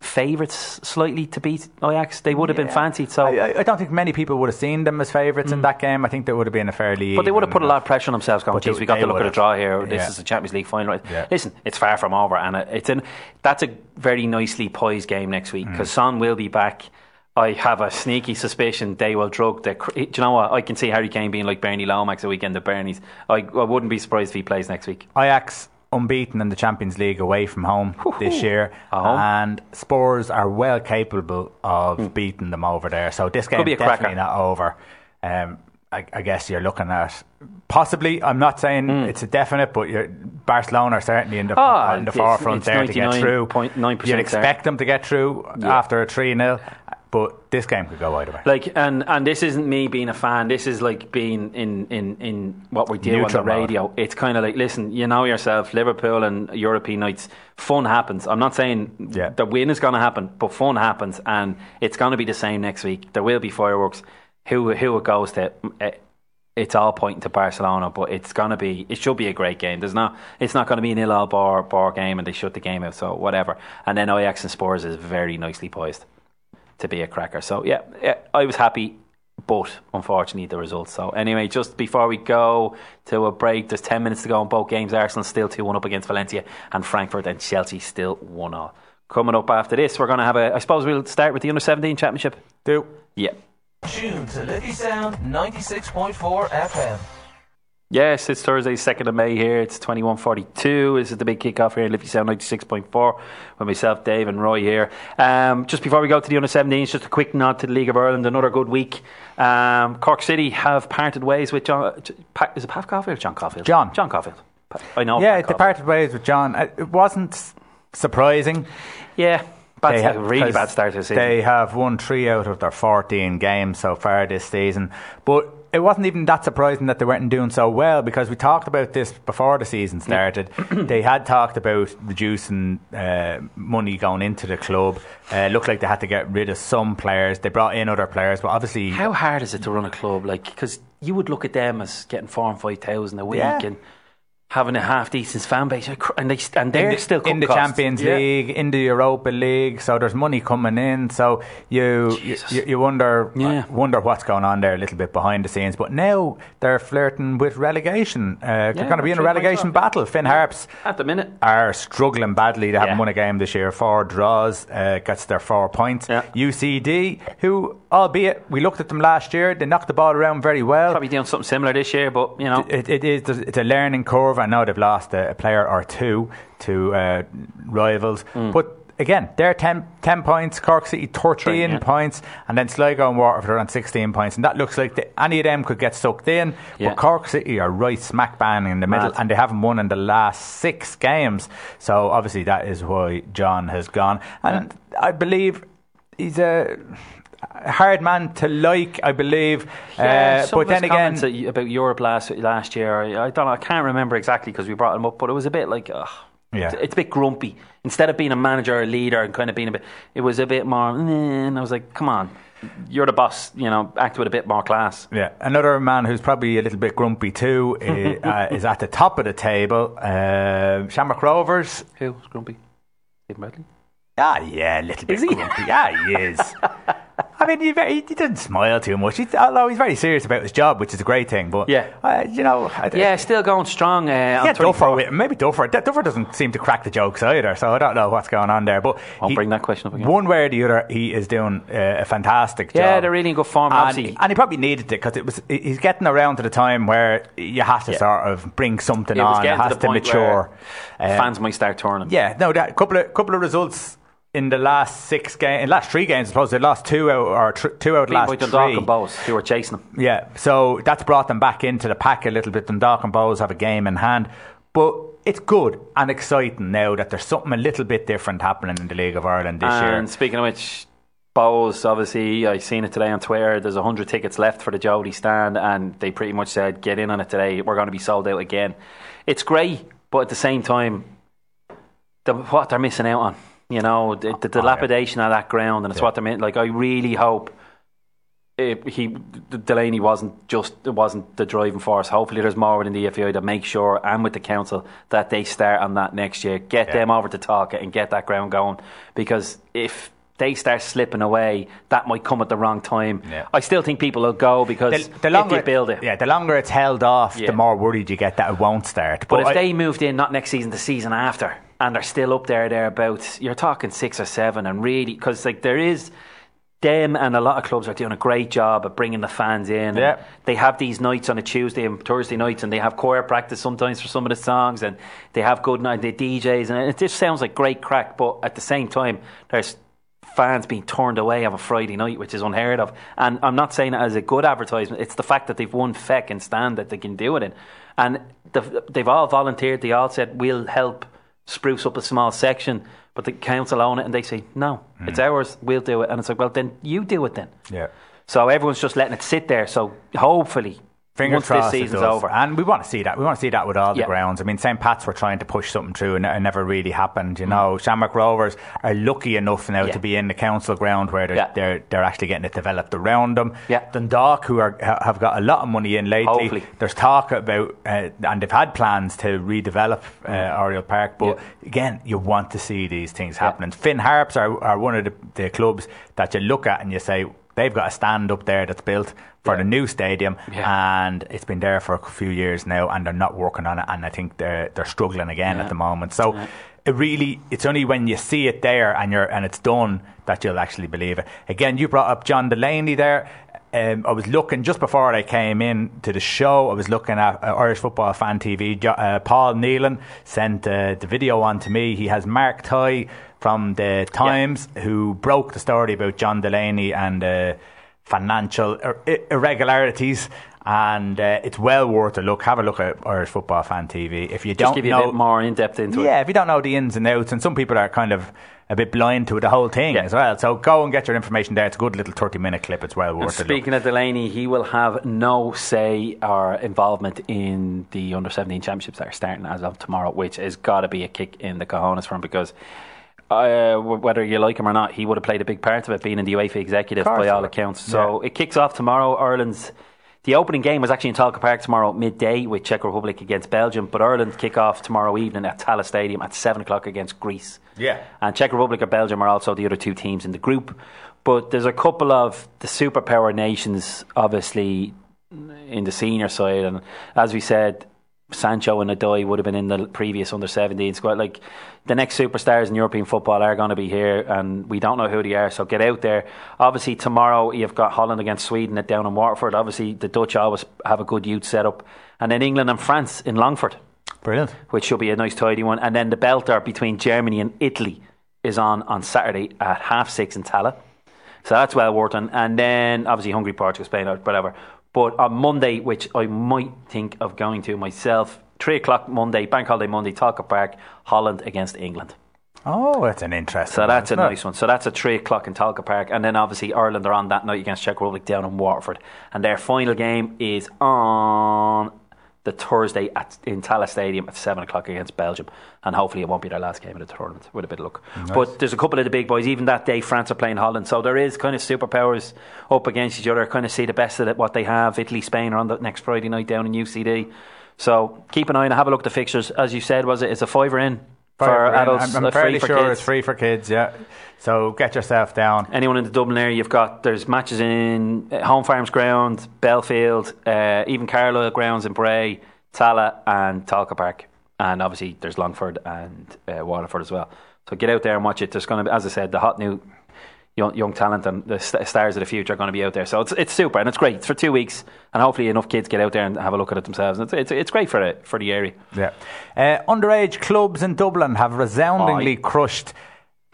favourites slightly to beat Ajax. They would have been fancied. So, I, I- don't think many people would have seen them as favourites in that game. I think there would have been a fairly. Mm. but they would have put a lot of pressure on themselves. Going, geez, we got to look at a draw here. This Yeah. is a Champions League final. Yeah. Listen, it's far from over, and it's in. That's a very nicely poised game next week Mm. because Son will be back. I have a sneaky suspicion they will drug the. Do you know what? I can see Harry Kane being like Bernie Lomax a weekend of Bernie's. I, I wouldn't be surprised if he plays next week. Ajax unbeaten in the Champions League away from home this year, At home. and Spurs are well capable of beating them over there. So this game be a definitely cracker. not over. Um, I, I guess you're looking at possibly. I'm not saying it's a definite, but you're, Barcelona are certainly in the. Ah, in the it's- forefront it's there to get through. 99.9% You'd there. expect them to get through after a three 0 but this game could go either way. Like, and and this isn't me being a fan. This is like being in in in what we do on the Neutral mode. radio. It's kind of like, listen, you know yourself, Liverpool and European nights, fun happens. I'm not saying Yeah. the win is going to happen, but fun happens, and it's going to be the same next week. There will be fireworks. Who who it goes to? eh, It's all pointing to Barcelona, but it's going to be. It should be a great game. There's not. It's not going to be an ill bar bar game, and they shut the game out. So whatever. And then Ajax and Spurs is very nicely poised to be a cracker. So yeah, yeah, I was happy, but unfortunately the results. So anyway, just before we go to a break, there's ten minutes to go in both games. Arsenal still two one up against Valencia, and Frankfurt and Chelsea still one all. Coming up after this, we're going to have a. I suppose we'll start with the under seventeen championship. Do Yeah. Tune to Liffey Sound 96.4 FM. Yes, it's Thursday, 2nd of May here. It's 21.42. This is the big kickoff here in Liffey Sound 96.4 with myself, Dave, and Roy here. Um, just before we go to the under 17s, just a quick nod to the League of Ireland. Another good week. Um, Cork City have parted ways with John. Is it Pat Caulfield or John Caulfield? John. John Caulfield. I know. yeah, Pat they parted ways with John. Uh, It wasn't surprising. Yeah. Bad They start, ha- really bad start to the season. They have won three out of their 14 games so far this season. But it wasn't even that surprising that they weren't doing so well because we talked about this before the season started. they had talked about reducing uh, money going into the club. Uh, looked like they had to get rid of some players. They brought in other players, but obviously. How hard is it to run a club? Like, because you would look at them as getting four and five thousand a week Yeah. and having a half decent fan base, and they and they're the, still in the costs. Champions Yeah. League, in the Europa League, so there's money coming in. So you you, you wonder Yeah. wonder what's going on there a little bit behind the scenes. But now they're flirting with relegation. Uh, they're going to be in a relegation battle. Finn Harps At the minute, are struggling badly. They haven't won a game this year. Four draws, uh, gets their four points. UCD, who albeit we looked at them last year, they knocked the ball around very well. probably doing something similar this year, but you know, It, it is. It's a learning curve. I know they've lost a, player or two to uh, rivals, Hmm. but again, they're 10, 10 points. Cork City thirteen yeah. points, and then Sligo and Waterford are on sixteen points, and that looks like the, any of them could get sucked in. Yeah. But Cork City are right smack bang in the middle, Mad. and they haven't won in the last six games. So obviously that is why John has gone, and I believe he's a. Hard man to like, I believe. Yeah, uh, but then again, about Europe last last year, I, I don't know, I can't remember exactly because we brought him up, but it was a bit like, ugh, Yeah. it's, it's a bit grumpy. Instead of being a manager or a leader and kind of being a bit, it was a bit more. And I was like, come on, you're the boss. You know, act with a bit more class. Yeah, another man who's probably a little bit grumpy too is, uh, is at the top of the table. Uh, Shamrock Rovers. Who's grumpy? Stephen Bradley. Ah, yeah, a little bit Is he? grumpy. Yeah, he is. I mean, he, he doesn't smile too much. He's, although he's very serious about his job, which is a great thing. But Yeah. uh, you know, I, Yeah, still going strong. Uh, yeah, 24. Duffer. with- Maybe Duffer. Duffer doesn't seem to crack the jokes either, so I don't know what's going on there. But Won't he- bring that question up again. One way or the other, he is doing uh, a fantastic job. Yeah, they're really in good form, And, and he probably needed it because it was. He's getting around to the time where you have to Yeah. sort of bring something It on. It has to the point mature. where Um, fans might start turning. yeah, no, that couple of couple of results in the last six games, in the last three games, I suppose they lost two out or tr- two out the last by Dundalk three. and Bohs, who were chasing them. Yeah, so that's brought them back into the pack a little bit. Dundalk and Bohs have a game in hand, but it's good and exciting now that there's something a little bit different happening in the League of Ireland this and year. speaking of which, Bohs, obviously, I seen it today on Twitter. There's 100 tickets left for the Jodi stand, and they pretty much said, get in on it today. We're going to be sold out again. It's great, but at the same time, the, what they're missing out on, you know, the, the oh, dilapidation of that ground, and it's what they're missing. Like, I really hope. It, he Delaney wasn't just it wasn't the driving force. Hopefully, there's more within the FAI to make sure and with the council that they start on that next year. Get them over to talk and get that ground going. Because if they start slipping away, that might come at the wrong time. Yeah. I still think people will go because The, the longer if they build it. yeah, the longer it's held off, Yeah. the more worried you get that it won't start. But if I- they moved in not next season, the season after, and they're still up there thereabouts, you're talking six or seven, and really because like there is them and a lot of clubs are doing a great job of bringing the fans in. Yeah. they have these nights on a Tuesday and Thursday nights, and they have choir practice sometimes for some of the songs, and they have good night, the DJs, and it just sounds like great crack. But at the same time, there's fans being turned away on a Friday night, which is unheard of. And I'm not saying it as a good advertisement. It's the fact that they've won feck and stand that they can do it in. And they've all volunteered. They all said, we'll help spruce up a small section. But the council own it and they say, no, it's hmm. ours. We'll do it. And it's like, well, then you do it then. yeah. So everyone's just letting it sit there. So hopefully, Fingers once crossed this season's over. and we want to see that. We want to see that with all the Yeah. grounds. I mean, St. Pat's were trying to push something through, and it never really happened. You know, Shamrock Rovers are lucky enough now Mm. Yeah. to be in the council ground where they're Yeah. they're, they're actually getting it developed around them. Yeah. Dundalk, who are have got a lot of money in lately, Hopefully. there's talk about, uh, and they've had plans to redevelop uh, Oriel Park. But Mm. Yeah. again, you want to see these things happening. Finn Harps are, are one of the, the clubs that you look at and you say they've got a stand up there that's built for Yeah. the new stadium, Yeah. and it's been there for a few years now, and they're not working on it, and I think they're they're struggling again Yeah. at the moment. So. It really, it's only when you see it there and you're and it's done that you'll actually believe it. Again, you brought up John Delaney there. Um, I was looking just before I came in to the show. I was looking at uh, Irish Football Fan TV. Jo- uh, Paul Nealon sent uh, the video on to me. He has Mark Tighe from the Times who broke the story about John Delaney and uh, financial ir- irregularities. And uh, it's well worth a look. Have a look at Irish Football Fan TV. If you don't give you know, a bit more in depth into it. yeah, if you don't know the ins and outs, and some people are kind of a bit blind to the whole thing as well. So go and get your information there. It's a good little thirty-minute clip. It's well worth it. speaking of Delaney, he will have no say or involvement in the under 17 championships that are starting as of tomorrow, which has got to be a kick in the cojones for him because. Uh, whether you like him or not, he would have played a big part of it, being in the UEFA executive by all accounts. So it kicks off tomorrow. Ireland's the opening game was actually in Tolka Park tomorrow midday with Czech Republic against Belgium, but Ireland kick off tomorrow evening at Tallaght Stadium at seven o'clock against Greece. Yeah. And Czech Republic or Belgium are also the other two teams in the group. But there's a couple of the superpower nations, obviously, in the senior side. And as we said, Sancho and Odoi would have been in the previous under 17 squad. Like the next superstars in European football are going to be here, and we don't know who they are. So get out there. Obviously, tomorrow you've got Holland against Sweden at down in Waterford. Obviously, the Dutch always have a good youth setup. And then England and France in Longford Brilliant. which should be a nice tidy one. And then the belter between Germany and Italy is on on Saturday at half six in Tallaght. So that's well worth it. And then obviously Hungary, Portugal, Spain, whatever. But on Monday, which I might think of going to myself, three o'clock Monday, Bank Holiday Monday, Tolka Park, Holland against England. Oh, that's an interesting. So one, that's a it? nice one. So that's at three o'clock in Tolka Park, and then obviously Ireland are on that night against Czech Republic down in Waterford, and their final game is on the Thursday at, in Tallaght Stadium at 7 o'clock against Belgium. And hopefully it won't be their last game of the tournament, with a bit of luck. But there's a couple of the big boys. Even that day, France are playing Holland. So there is kind of superpowers up against each other. Kind of see the best of what they have. Italy, Spain are on the next Friday night down in UCD. So keep an eye and. Have a look at the fixtures. As you said, was it? It's a fiver in for adults. I'm, I'm fairly sure it's free for kids. Yeah. So get yourself down. anyone in the Dublin area, you've got there's matches in uh, Home Farms Ground, Belfield, uh, even Carlisle Grounds in Bray, Tallaght, and Tolka Park, and obviously there's Longford and uh, Waterford as well. So get out there and watch it. There's going to be, as I said, the hot new young, young talent and the st- stars of the future are going to be out there. So it's it's super and it's great. It's for two weeks, and hopefully enough kids get out there and have a look at it themselves. And It's it's, it's great for it for the area. Yeah. Uh, underage clubs in Dublin have resoundingly Aye. crushed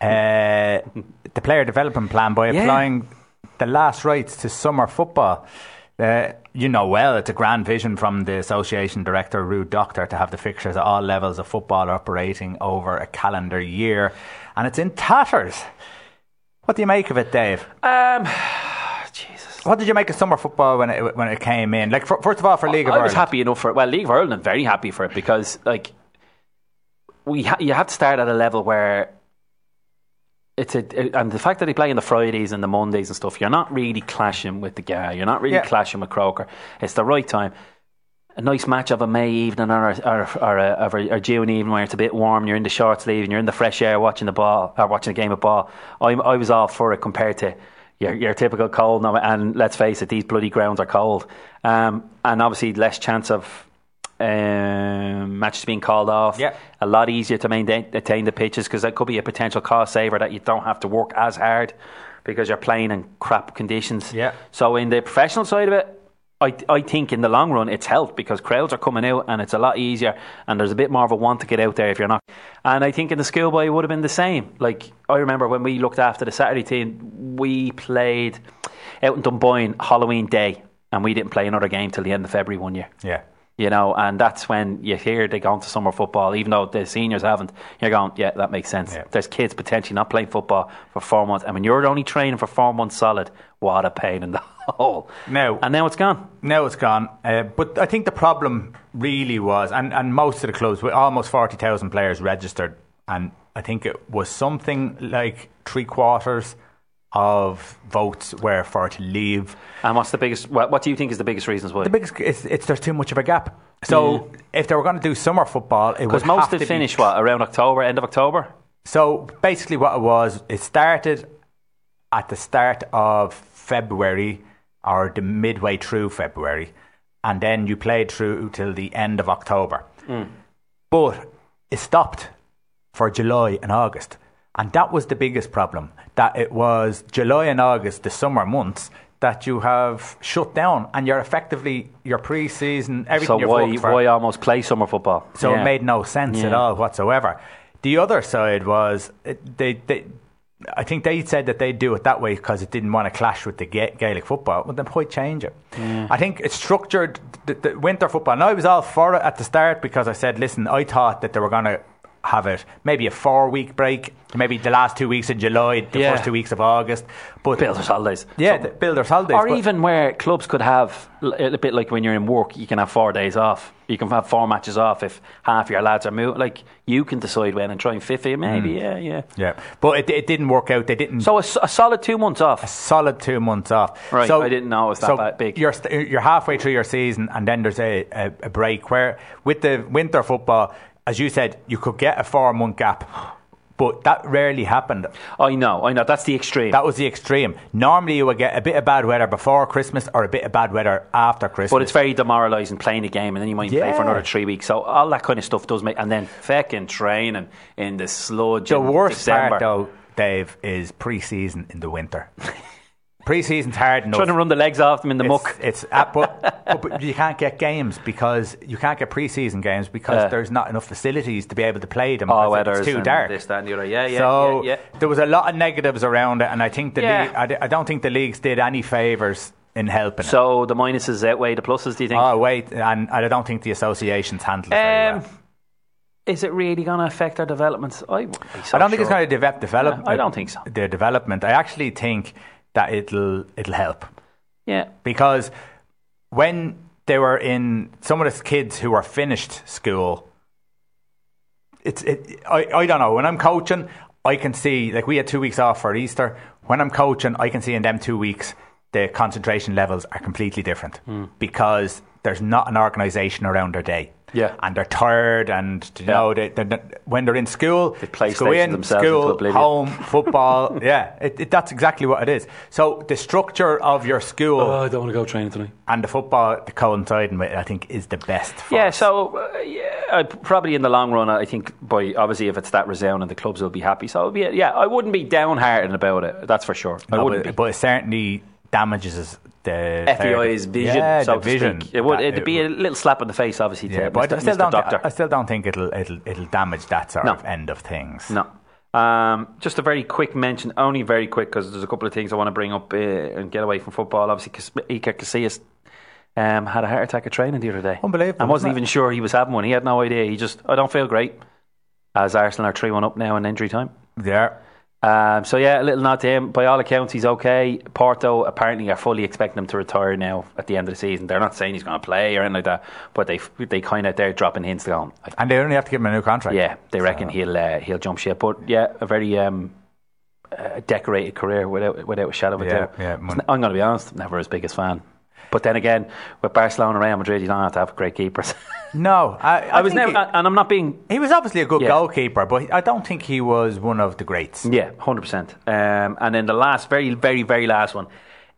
uh, the player development plan by Yeah. applying the last rites to summer football. Uh, you know well, it's a grand vision from the association director, Ruud Dokter, to have the fixtures at all levels of football operating over a calendar year. And it's in tatters. What do you make of it, Dave? Um, Jesus. What did you make of summer football when it when it came in? Like, for, first of all, for League of I Ireland, was happy enough for it. Well, League of Ireland, I'm very happy for it because like we ha- you have to start at a level where it's a and the fact that they play on the Fridays and the Mondays and stuff, you're not really clashing with the guy. You're not really Yeah. clashing with Croker. It's the right time. A nice match of a May evening or or, or, a, or a, or June evening where it's a bit warm. You're in the short sleeve and you're in the fresh air watching the ball or watching a game of ball. I I was all for it compared to your, your typical cold. now, And let's face it, these bloody grounds are cold. Um, and obviously less chance of um, matches being called off. Yeah. A lot easier to maintain attain the pitches because that could be a potential cost saver that you don't have to work as hard because you're playing in crap conditions. Yeah. So in the professional side of it, I, I think in the long run it's helped because crowds are coming out and it's a lot easier and there's a bit more of a want to get out there if you're not. And I think in the schoolboy it would have been the same. Like I remember when we looked after the Saturday team, we played out in Dunboyne Halloween Day and we didn't play another game till the end of February one year yeah. you know, and that's when you hear they go into summer football, even though the seniors haven't. You're going, yeah, that makes sense. Yeah. There's kids potentially not playing football for four months, and when you're only training for four months solid, what a pain in the hole. Now- and now it's gone. Now it's gone. Uh, but I think the problem really was, and, and most of the clubs, with almost 40,000 players registered, and I think it was something like three quarters of votes were for it to leave. And what's the biggest? What, what do you think is the biggest reasons why? The biggest, it's, it's there's too much of a gap. So if they were going to do summer football, it was most did to be- finish what around October, end of October. So basically, what it was, it started at the start of February or the midway through February, and then you played through till the end of October. Mm. But it stopped for July and August, and that was the biggest problem. That it was July and August, the summer months. That you have shut down, and you're effectively your pre-season everything So why why almost play summer football? So Yeah. it made no sense at all whatsoever. The other side was they, they, I think they said that they'd do it that way because it didn't want to clash with the Ga- Gaelic football. Well, then why change it? I think it's structured the, the winter football. And I was all for it at the start because I said, listen, I thought that they were going to have it maybe a four week break, maybe the last two weeks in July, the Yeah. first two weeks of August. But builders holidays. yeah, builders holidays. or even where clubs could have a bit like when you're in work, you can have four days off. You can have four matches off if half your lads are moving. Like you can decide when and try and fit it. Maybe, mm. yeah, yeah. yeah, but it, it didn't work out. They didn't. So a solid two months off. A solid two months off. Right, So, I didn't know it was that so big. You're st- you're halfway through your season, and then there's a, a, a break where with the winter football, as you said, you could get a four month gap, but that rarely happened. I know, I know. That's the extreme. That was the extreme. Normally, you would get a bit of bad weather before Christmas or a bit of bad weather after Christmas. but it's very demoralising playing a game and then you might play for another three weeks. So all that kind of stuff does make. And then fucking training in the sludge. the worst December. part, though, Dave, is pre-season in the winter. Pre-season's hard enough. Trying to run the legs off them in the it's, muck. It's uh, but, but, but you can't get games because you can't get pre-season games because there's not enough facilities to be able to play them. Oh, it's too dark. this, that, and the other. Yeah, yeah, so yeah, yeah. there was a lot of negatives around it, and I think the Yeah. league, I, I don't think the leagues did any favors in helping. it. So the minuses outweigh the pluses. Do you think? Oh wait, and I don't think the associations handled it very Um, well. is it really going to affect their development? I, so I don't think it's going to develop develop. Yeah, I don't think so. Their development. I actually think that it'll it'll help. Yeah, because when they were in some of the kids who are finished school. It's it, I, I don't know. When I'm coaching, I can see like we had two weeks off for Easter. When I'm coaching, I can see in them two weeks the concentration levels are completely different Hmm. because there's not an organisation around their day. Yeah. and they're tired, and you know they, they're, not- when they're in school, They go in themselves school, home, football. yeah, it, it, that's exactly what it is. So the structure of your school Oh, I don't want to go training tonight. and the football the coinciding with it, I think, is the best. For Yeah, us. so uh, yeah, probably in the long run, I think by obviously if it's that resounding, the clubs will be happy. So be, yeah, I wouldn't be downhearted about it. That's for sure. I wouldn't but, be. but certainly damages the FAI's vision, yeah, so vision. speak. It would. It'd be a little slap in the face, obviously. yeah, to but I still Mr. don't. Dokter. I still don't think it'll it'll it'll damage that sort No. of end of things. No. Um, just a very quick mention, only very quick, because there's a couple of things I want to bring up uh, and get away from football. Obviously, Iker Casillas um, had a heart attack at training the other day. Unbelievable, I wasn't isn't it? even sure he was having one. He had no idea. He just, I don't feel great. As Arsenal are 3 1 up now in injury time. Yeah, Um, so yeah, a little nod to him. By all accounts, he's okay. Porto apparently are fully expecting him to retire now at the end of the season. They're not saying he's going to play or anything like that, but they they kind of they're dropping hints going. I and they only have to give him a new contract. yeah, they reckon he'll uh, he'll jump ship. But yeah, a very um, uh, decorated career without without a shadow of a doubt. yeah, mon- I'm going to be honest, never his biggest fan. But then again, with Barcelona and Real Madrid, you don't have to have great keepers. No, I, I, I was never, He, and I'm not being. he was obviously a good Yeah. goalkeeper, but I don't think he was one of the greats. Yeah, hundred percent. Um, and then the last, very, very, very last one,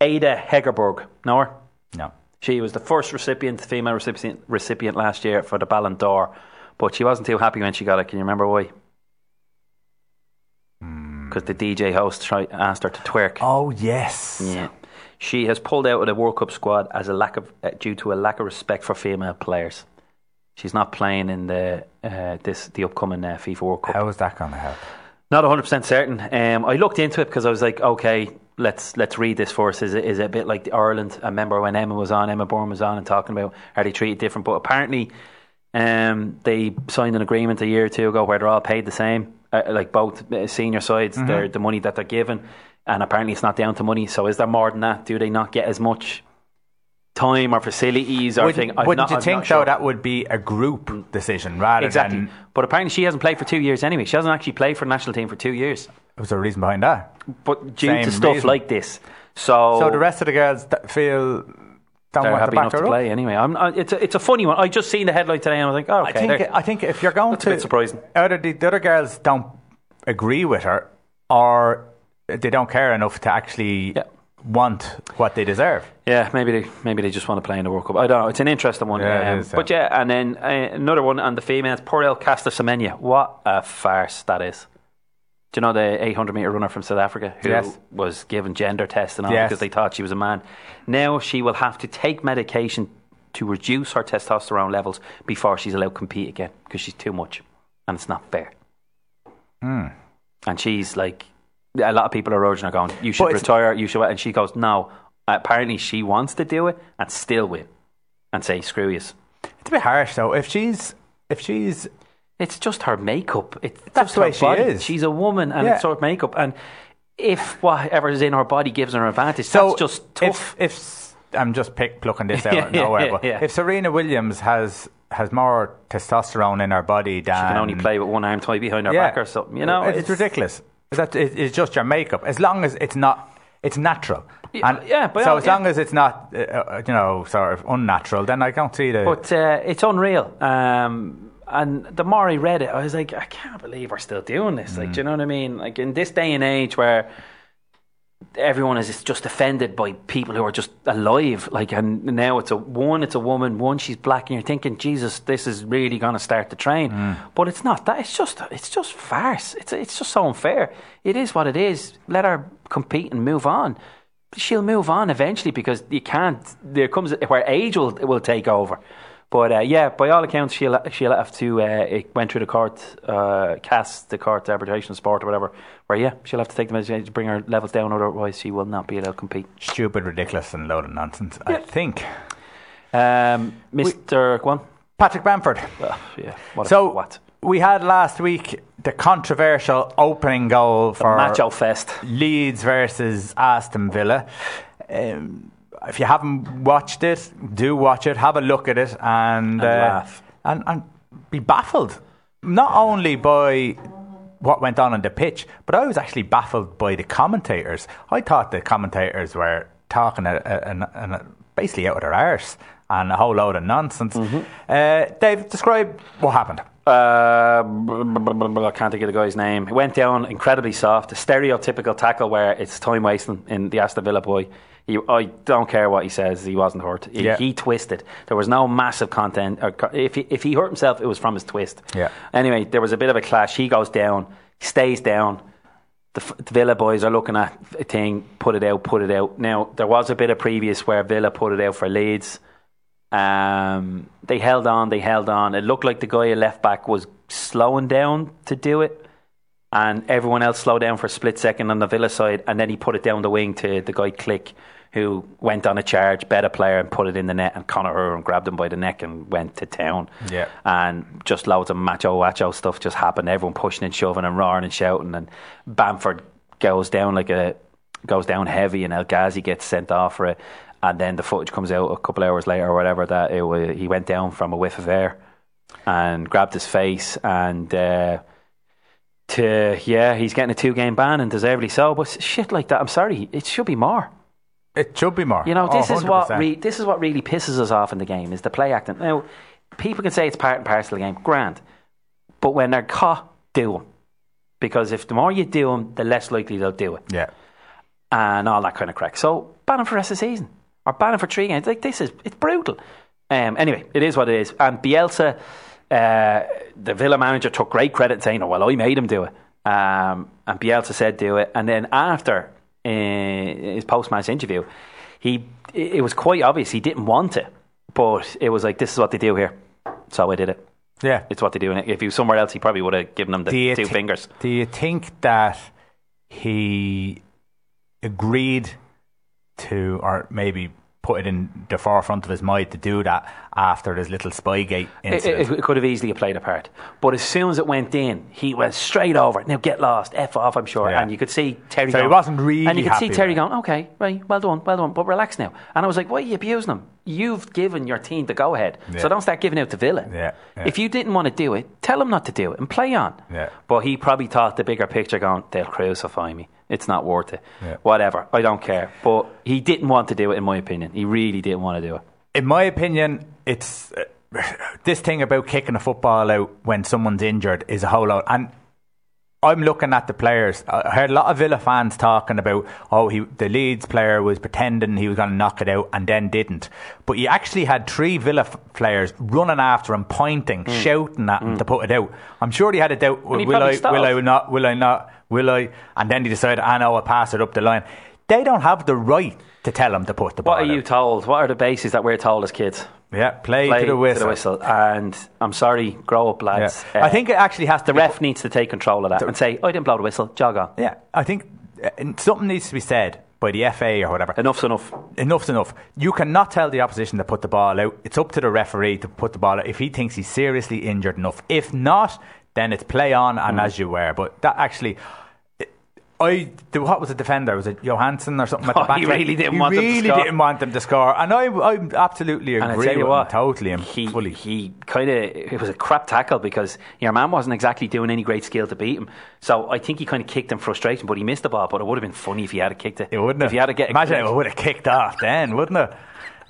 Ada Hegerberg. Know her? No, She was the first recipient, female recipient, recipient last year for the Ballon d'Or, but she wasn't too happy when she got it. Can you remember why? Because the DJ host tried, asked her to twerk. oh yes, Yeah. She has pulled out of the World Cup squad as a lack of uh, due to a lack of respect for female players. She's not playing in the uh, this the upcoming uh, FIFA World Cup. how is that going to help? Not 100 percent certain. Um, I looked into it because I was like, okay, let's let's read this for us. Is it is it a bit like the Ireland? I remember when Emma was on, Emma Byrne was on, and talking about are they treated different? But apparently, um, they signed an agreement a year or two ago where they're all paid the same, uh, like both uh, senior sides. They're the money that they're given, and apparently it's not down to money. So is there more than that? Do they not get as much? Time or facilities or thing? Wouldn't, I'm wouldn't not- you I'm think sure. though that would be a group decision rather Exactly. than But apparently she hasn't played for two years anyway. She hasn't actually played for the national team for two years. was there a reason behind that? But due Same to stuff reason. like this, so, So the rest of the girls that feel don't they're want to happy back enough to up? play anyway. I'm, it's a, it's a funny one. I just seen the headline today and I was like, oh, okay. I think I think if you're going That's a to bit surprising. either the, the other girls don't agree with her or they don't care enough to actually Yeah. want what they deserve. yeah, maybe they maybe they just want to play in the World Cup. I don't know. It's an interesting one. Yeah, um, is. But yeah, and then uh, another one on the females, Porel Caster Semenya. What a farce that is. Do you know the 800 meter runner from South Africa who Yes. was given gender tests and all Yes. because they thought she was a man? Now she will have to take medication to reduce her testosterone levels before she's allowed to compete again because she's too much, and it's not fair. Hmm. And she's like, a lot of people are urging her, going, "You should But it's- retire. You should." And she goes, "No." Apparently, she wants to do it and still win, and say, "Screw you." It's a bit harsh though. If she's if she's It's just her makeup. It's That's just the her way she body. is. She's a woman, and Yeah. it's her makeup. And if whatever is in her body gives her an advantage, so that's just tough. If, if s- I'm just pick plucking this out Yeah, of nowhere, yeah, but yeah. if Serena Williams has has more testosterone in her body than she can only play with one arm tied behind her back or something. You know, it's, ridiculous. That it- it's just your makeup. As long as it's not, it's natural. Yeah, yeah, but so as yeah. long as it's not, uh, uh, you know, sort of unnatural, then I don't see the. But uh, it's unreal. Um, and the more I read it, I was like, I can't believe we're still doing this. Like, do you know what I mean? Like in this day and age where everyone is just offended by people who are just alive. Like, and now it's a one, it's a woman, one, she's black, and you're thinking, Jesus, this is really going to start the train. Mm. But it's not that. It's just, it's just farce. It's it's just so unfair. It is what it is. Let her compete and move on. She'll move on eventually because you can't. There comes where age will will take over. But uh, yeah, by all accounts, she'll she'll have to. Uh, it went through the court, uh, cast the court arbitration sport or whatever. Where yeah, she'll have to take the to bring her levels down, otherwise she will not be allowed to compete. stupid, ridiculous, and load of nonsense. I think Um, Mister, go on. Patrick Bamford. Ugh, yeah. What? a- So what? we had last week the controversial opening goal for Macho fest. Leeds versus Aston Villa. Um, if you haven't watched it, do watch it. Have a look at it and And uh, laugh. and and be baffled not only by what went on on the pitch, but I was actually baffled by the commentators. I thought the commentators were talking a, a, a, a- basically out of their arse and a whole load of nonsense. Mm-hmm. Uh, Dave, describe what happened. Uh, I can't think of the guy's name. He went down incredibly soft, a stereotypical tackle where it's time wasting in the Aston Villa boy. He, I don't care what he says. He wasn't hurt. He, Yeah. he twisted. There was no massive content. Or, if he, if he hurt himself, it was from his twist. Yeah. Anyway, there was a bit of a clash. He goes down, stays down. The, the Villa boys are looking at a thing. Put it out. Put it out. Now there was a bit of previous where Villa put it out for Leeds. Um, they held on, they held on. It looked like the guy at left back was slowing down to do it, and everyone else slowed down for a split second on the Villa side, and then he put it down the wing to the guy Klich, who went on a charge, bet a player, and put it in the net, and Conor Hourihane grabbed him by the neck and went to town. Yeah. And just loads of macho wacho stuff just happened. Everyone pushing and shoving and roaring and shouting, and Bamford goes down like a goes down heavy, and El Ghazi gets sent off for it. And then the footage comes out a couple hours later or whatever that it wa he went down from a whiff of air and grabbed his face and uh, to yeah he's getting a two game ban and deservedly so. But shit like that, I'm sorry, it should be more. It should be more. You know, Oh, this is what re- this is what really pisses us off in the game is the play acting. Now, people can say it's part and parcel of the game, grand, but when they're caught, do them because if the more you do them, the less likely they'll do it Yeah. and all that kind of crack. So ban him for the rest of the season or ban him for three games. Like this is it's brutal. Um, anyway, it is what it is. And Bielsa, uh, the Villa manager, took great credit saying, "Oh well, I made him do it." Um, and Bielsa said, "Do it." And then after uh, his post-match interview, he it was quite obvious he didn't want it, but it was like, "This is what they do here," so I did it. Yeah. It's what they do. And if he was somewhere else, he probably would have given them the two thi- fingers. Do you think that he agreed to, or maybe put it in the forefront of his mind to do that after his little Spygate It, incident? it, it could have easily played a part. But as soon as it went in, he went straight over. it. Now get lost, F off, I'm sure. Yeah. And you could see Terry So he going, wasn't really And you could see Terry going, okay, right, well done, well done, but relax now. And I was like, why are you abusing him? You've given your team the go ahead. Yeah. So don't start giving out to Villa. Yeah, yeah. If you didn't want to do it, tell him not to do it and play on. Yeah. But he probably thought the bigger picture going, they'll crucify me. It's not worth it. Yeah. Whatever. I don't care. But he didn't want to do it, in my opinion. He really didn't want to do it. in my opinion, it's uh, this thing about kicking a football out when someone's injured is a whole lot. And I'm looking at the players. I heard a lot of Villa fans talking about, oh, he, the Leeds player was pretending he was going to knock it out and then didn't. But you actually had three Villa f- players running after him, pointing, mm. shouting at him mm. to put it out. I'm sure he had a doubt. Will, will I? Will I not? Will I not? Will I? And then he decided, I know, I'll pass it up the line. They don't have the right to tell him to put the ball What are you told? What are the bases that we're told as kids? Yeah, play, play to the whistle. And I'm sorry, grow up, lads. Yeah. I think it actually has to the ref needs to take control of that and say, oh, I didn't blow the whistle, jog on. Yeah, I think uh, something needs to be said by the FA or whatever. Enough's enough. Enough's enough. You cannot tell the opposition to put the ball out. It's up to the referee to put the ball out if he thinks he's seriously injured enough. If not, then it's play on and Mm. as you were. But that actually. I the, what was the defender? Was it Johansson or something at the Oh, back? he really didn't he want them to really score. didn't want them to score, and I I absolutely And I agree tell you with what, him totally and he, fully. he kind of it was a crap tackle because your man wasn't exactly doing any great skill to beat him. So I think he kind of kicked in frustration, but he missed the ball. But it would have been funny if he had kicked it. It wouldn't If have. he had to get Imagine it would have kicked off then, wouldn't it?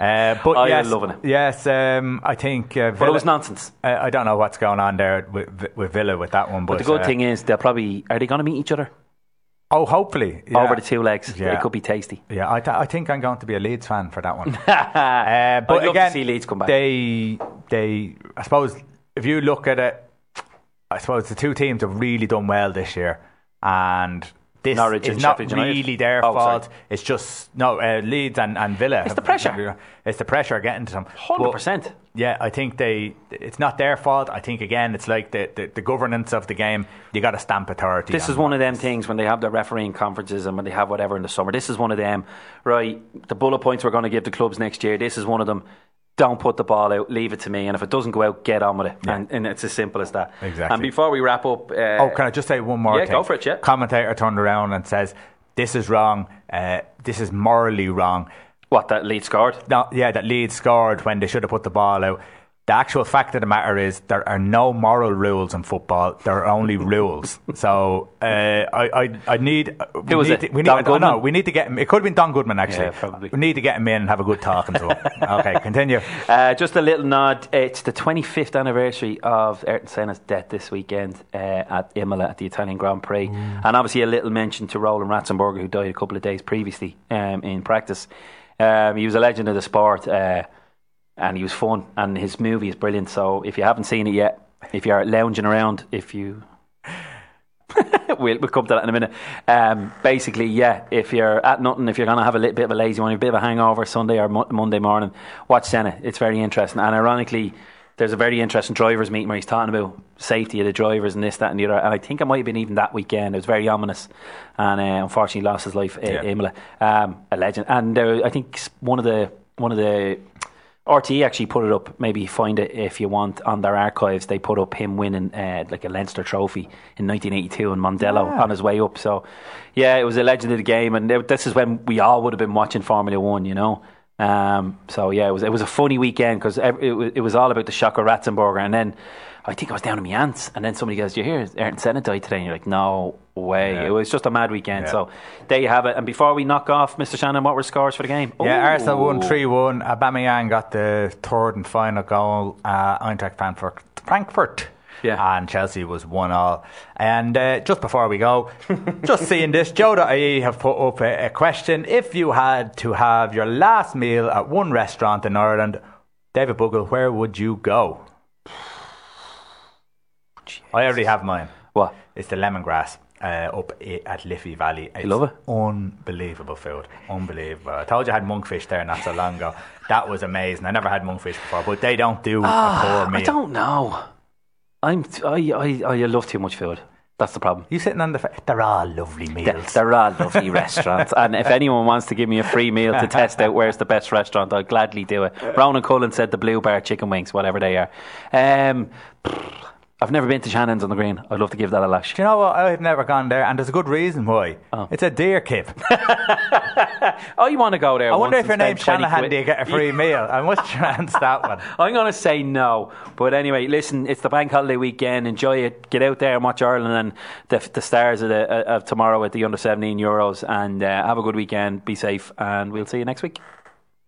Uh, but Oh, you're yes, loving it. yes, um, I think. Uh, But it was nonsense. Uh, I don't know what's going on there with, with Villa with that one, but, But the good uh, thing is they'll probably are they going to meet each other oh, hopefully yeah. over the two legs? Yeah. It could be tasty. Yeah, I, th- I think I'm going to be a Leeds fan for that one. uh, but I'd love to again, see Leeds come back. They, they, I suppose, if you look at it, I suppose the two teams have really done well this year, and this Norwich is not really their Oh, sorry. fault. It's just no uh, Leeds and, and Villa. It's have- the pressure. It's the pressure getting to them. Hundred But, percent. Yeah, I think they. It's not their fault. I think again, it's like the the, the governance of the game. You got to stamp authority. This on is one of them things when they have their refereeing conferences and when they have whatever in the summer. This is one of them, right? The bullet points we're going to give the clubs next year. This is one of them. Don't put the ball out. Leave it to me. And if it doesn't go out, get on with it. And, and it's as simple as that. Exactly. And before we wrap up, uh, Oh, can I just say one more Yeah, thing? go for it, yeah. Commentator turned around and says, "This is wrong. Uh, this is morally wrong." What that lead scored? No, yeah, that lead scored when they should have put the ball out. The actual fact of the matter is there are no moral rules in football. There are only rules. So uh, I, I, I need. Who was we it? To, we need, Don. Goodman? We need to get him. It could have been Don Goodman actually. Yeah, probably. We need to get him in and have a good talking to him. okay, continue. Uh, just a little nod. It's the 25th anniversary of Ayrton Senna's death this weekend uh, at Imola at the Italian Grand Prix. And obviously, a little mention to Roland Ratzenberger, who died a couple of days previously um, in practice. Um, he was a legend of the sport uh, and he was fun. And his movie is brilliant. So if you haven't seen it yet, if you're lounging around, if you we'll, we'll come to that in a minute. Um, basically, yeah, if you're at nothing, if you're going to have a little bit of a lazy one, a bit of a hangover Sunday or mo- Monday morning, watch Senna. It's very interesting. And ironically, there's a very interesting drivers meeting where he's talking about safety of the drivers and this, that, and the other. And I think it might have been even that weekend. It was very ominous, and uh, unfortunately lost his life. Yeah. Uh, Imola, um, a legend. And uh, I think one of the one of the RTE actually put it up. Maybe find it if you want on their archives. They put up him winning uh, like a Leinster trophy in 1982 in Mondello on his way up. So, yeah, it was a legend of the game, and this is when we all would have been watching Formula One. You know. Um, so yeah, it was it was a funny weekend because it, was- it was all about the shock of Ratzenberger, and then I think I was down to my aunts, and then somebody goes, "Do you hear Ayrton Senna died today?" And you're like, "No way!" Yeah. It was just a mad weekend. Yeah. So there you have it. And before we knock off, Mr. Shannon, what were scores for the game? Yeah, Ooh. Arsenal won 3 1. Aubameyang got the third and final goal. Uh, Eintracht Frankfurt. Frankfurt. Yeah. And Chelsea was 1 all. And uh, just before we go, just seeing this, Joe.ie have put up a, a question. If you had to have your last meal at one restaurant in Ireland, David Bugle, where would you go? I already have mine. What? It's the lemongrass uh, up at Liffey Valley. It's love it? Unbelievable food. Unbelievable. I told you I had monkfish there not so long ago. That was amazing. I never had monkfish before, but they don't do a poor meal. I don't know. I'm I, I I love too much food. That's the problem. You sitting on the. Fa- they're all lovely meals. They're, they're lovely restaurants, and if anyone wants to give me a free meal to test out where's the best restaurant, I'll gladly do it. Ronan Cullen said the Blue Bar chicken wings, whatever they are. Um, I've never been to Shanahan's on the Green. I'd love to give that a lash. Do you know what? I've never gone there, and there's a good reason why. Oh. It's a deer kip. Oh, you want to go there? I wonder if your name's Shanahan, do you get a free meal? I must chance that one. I'm going to say no. But anyway, listen, it's the bank holiday weekend. Enjoy it. Get out there and watch Ireland and the, the stars of, the, of tomorrow at the under 17 Euros. And uh, have a good weekend. Be safe. And we'll see you next week.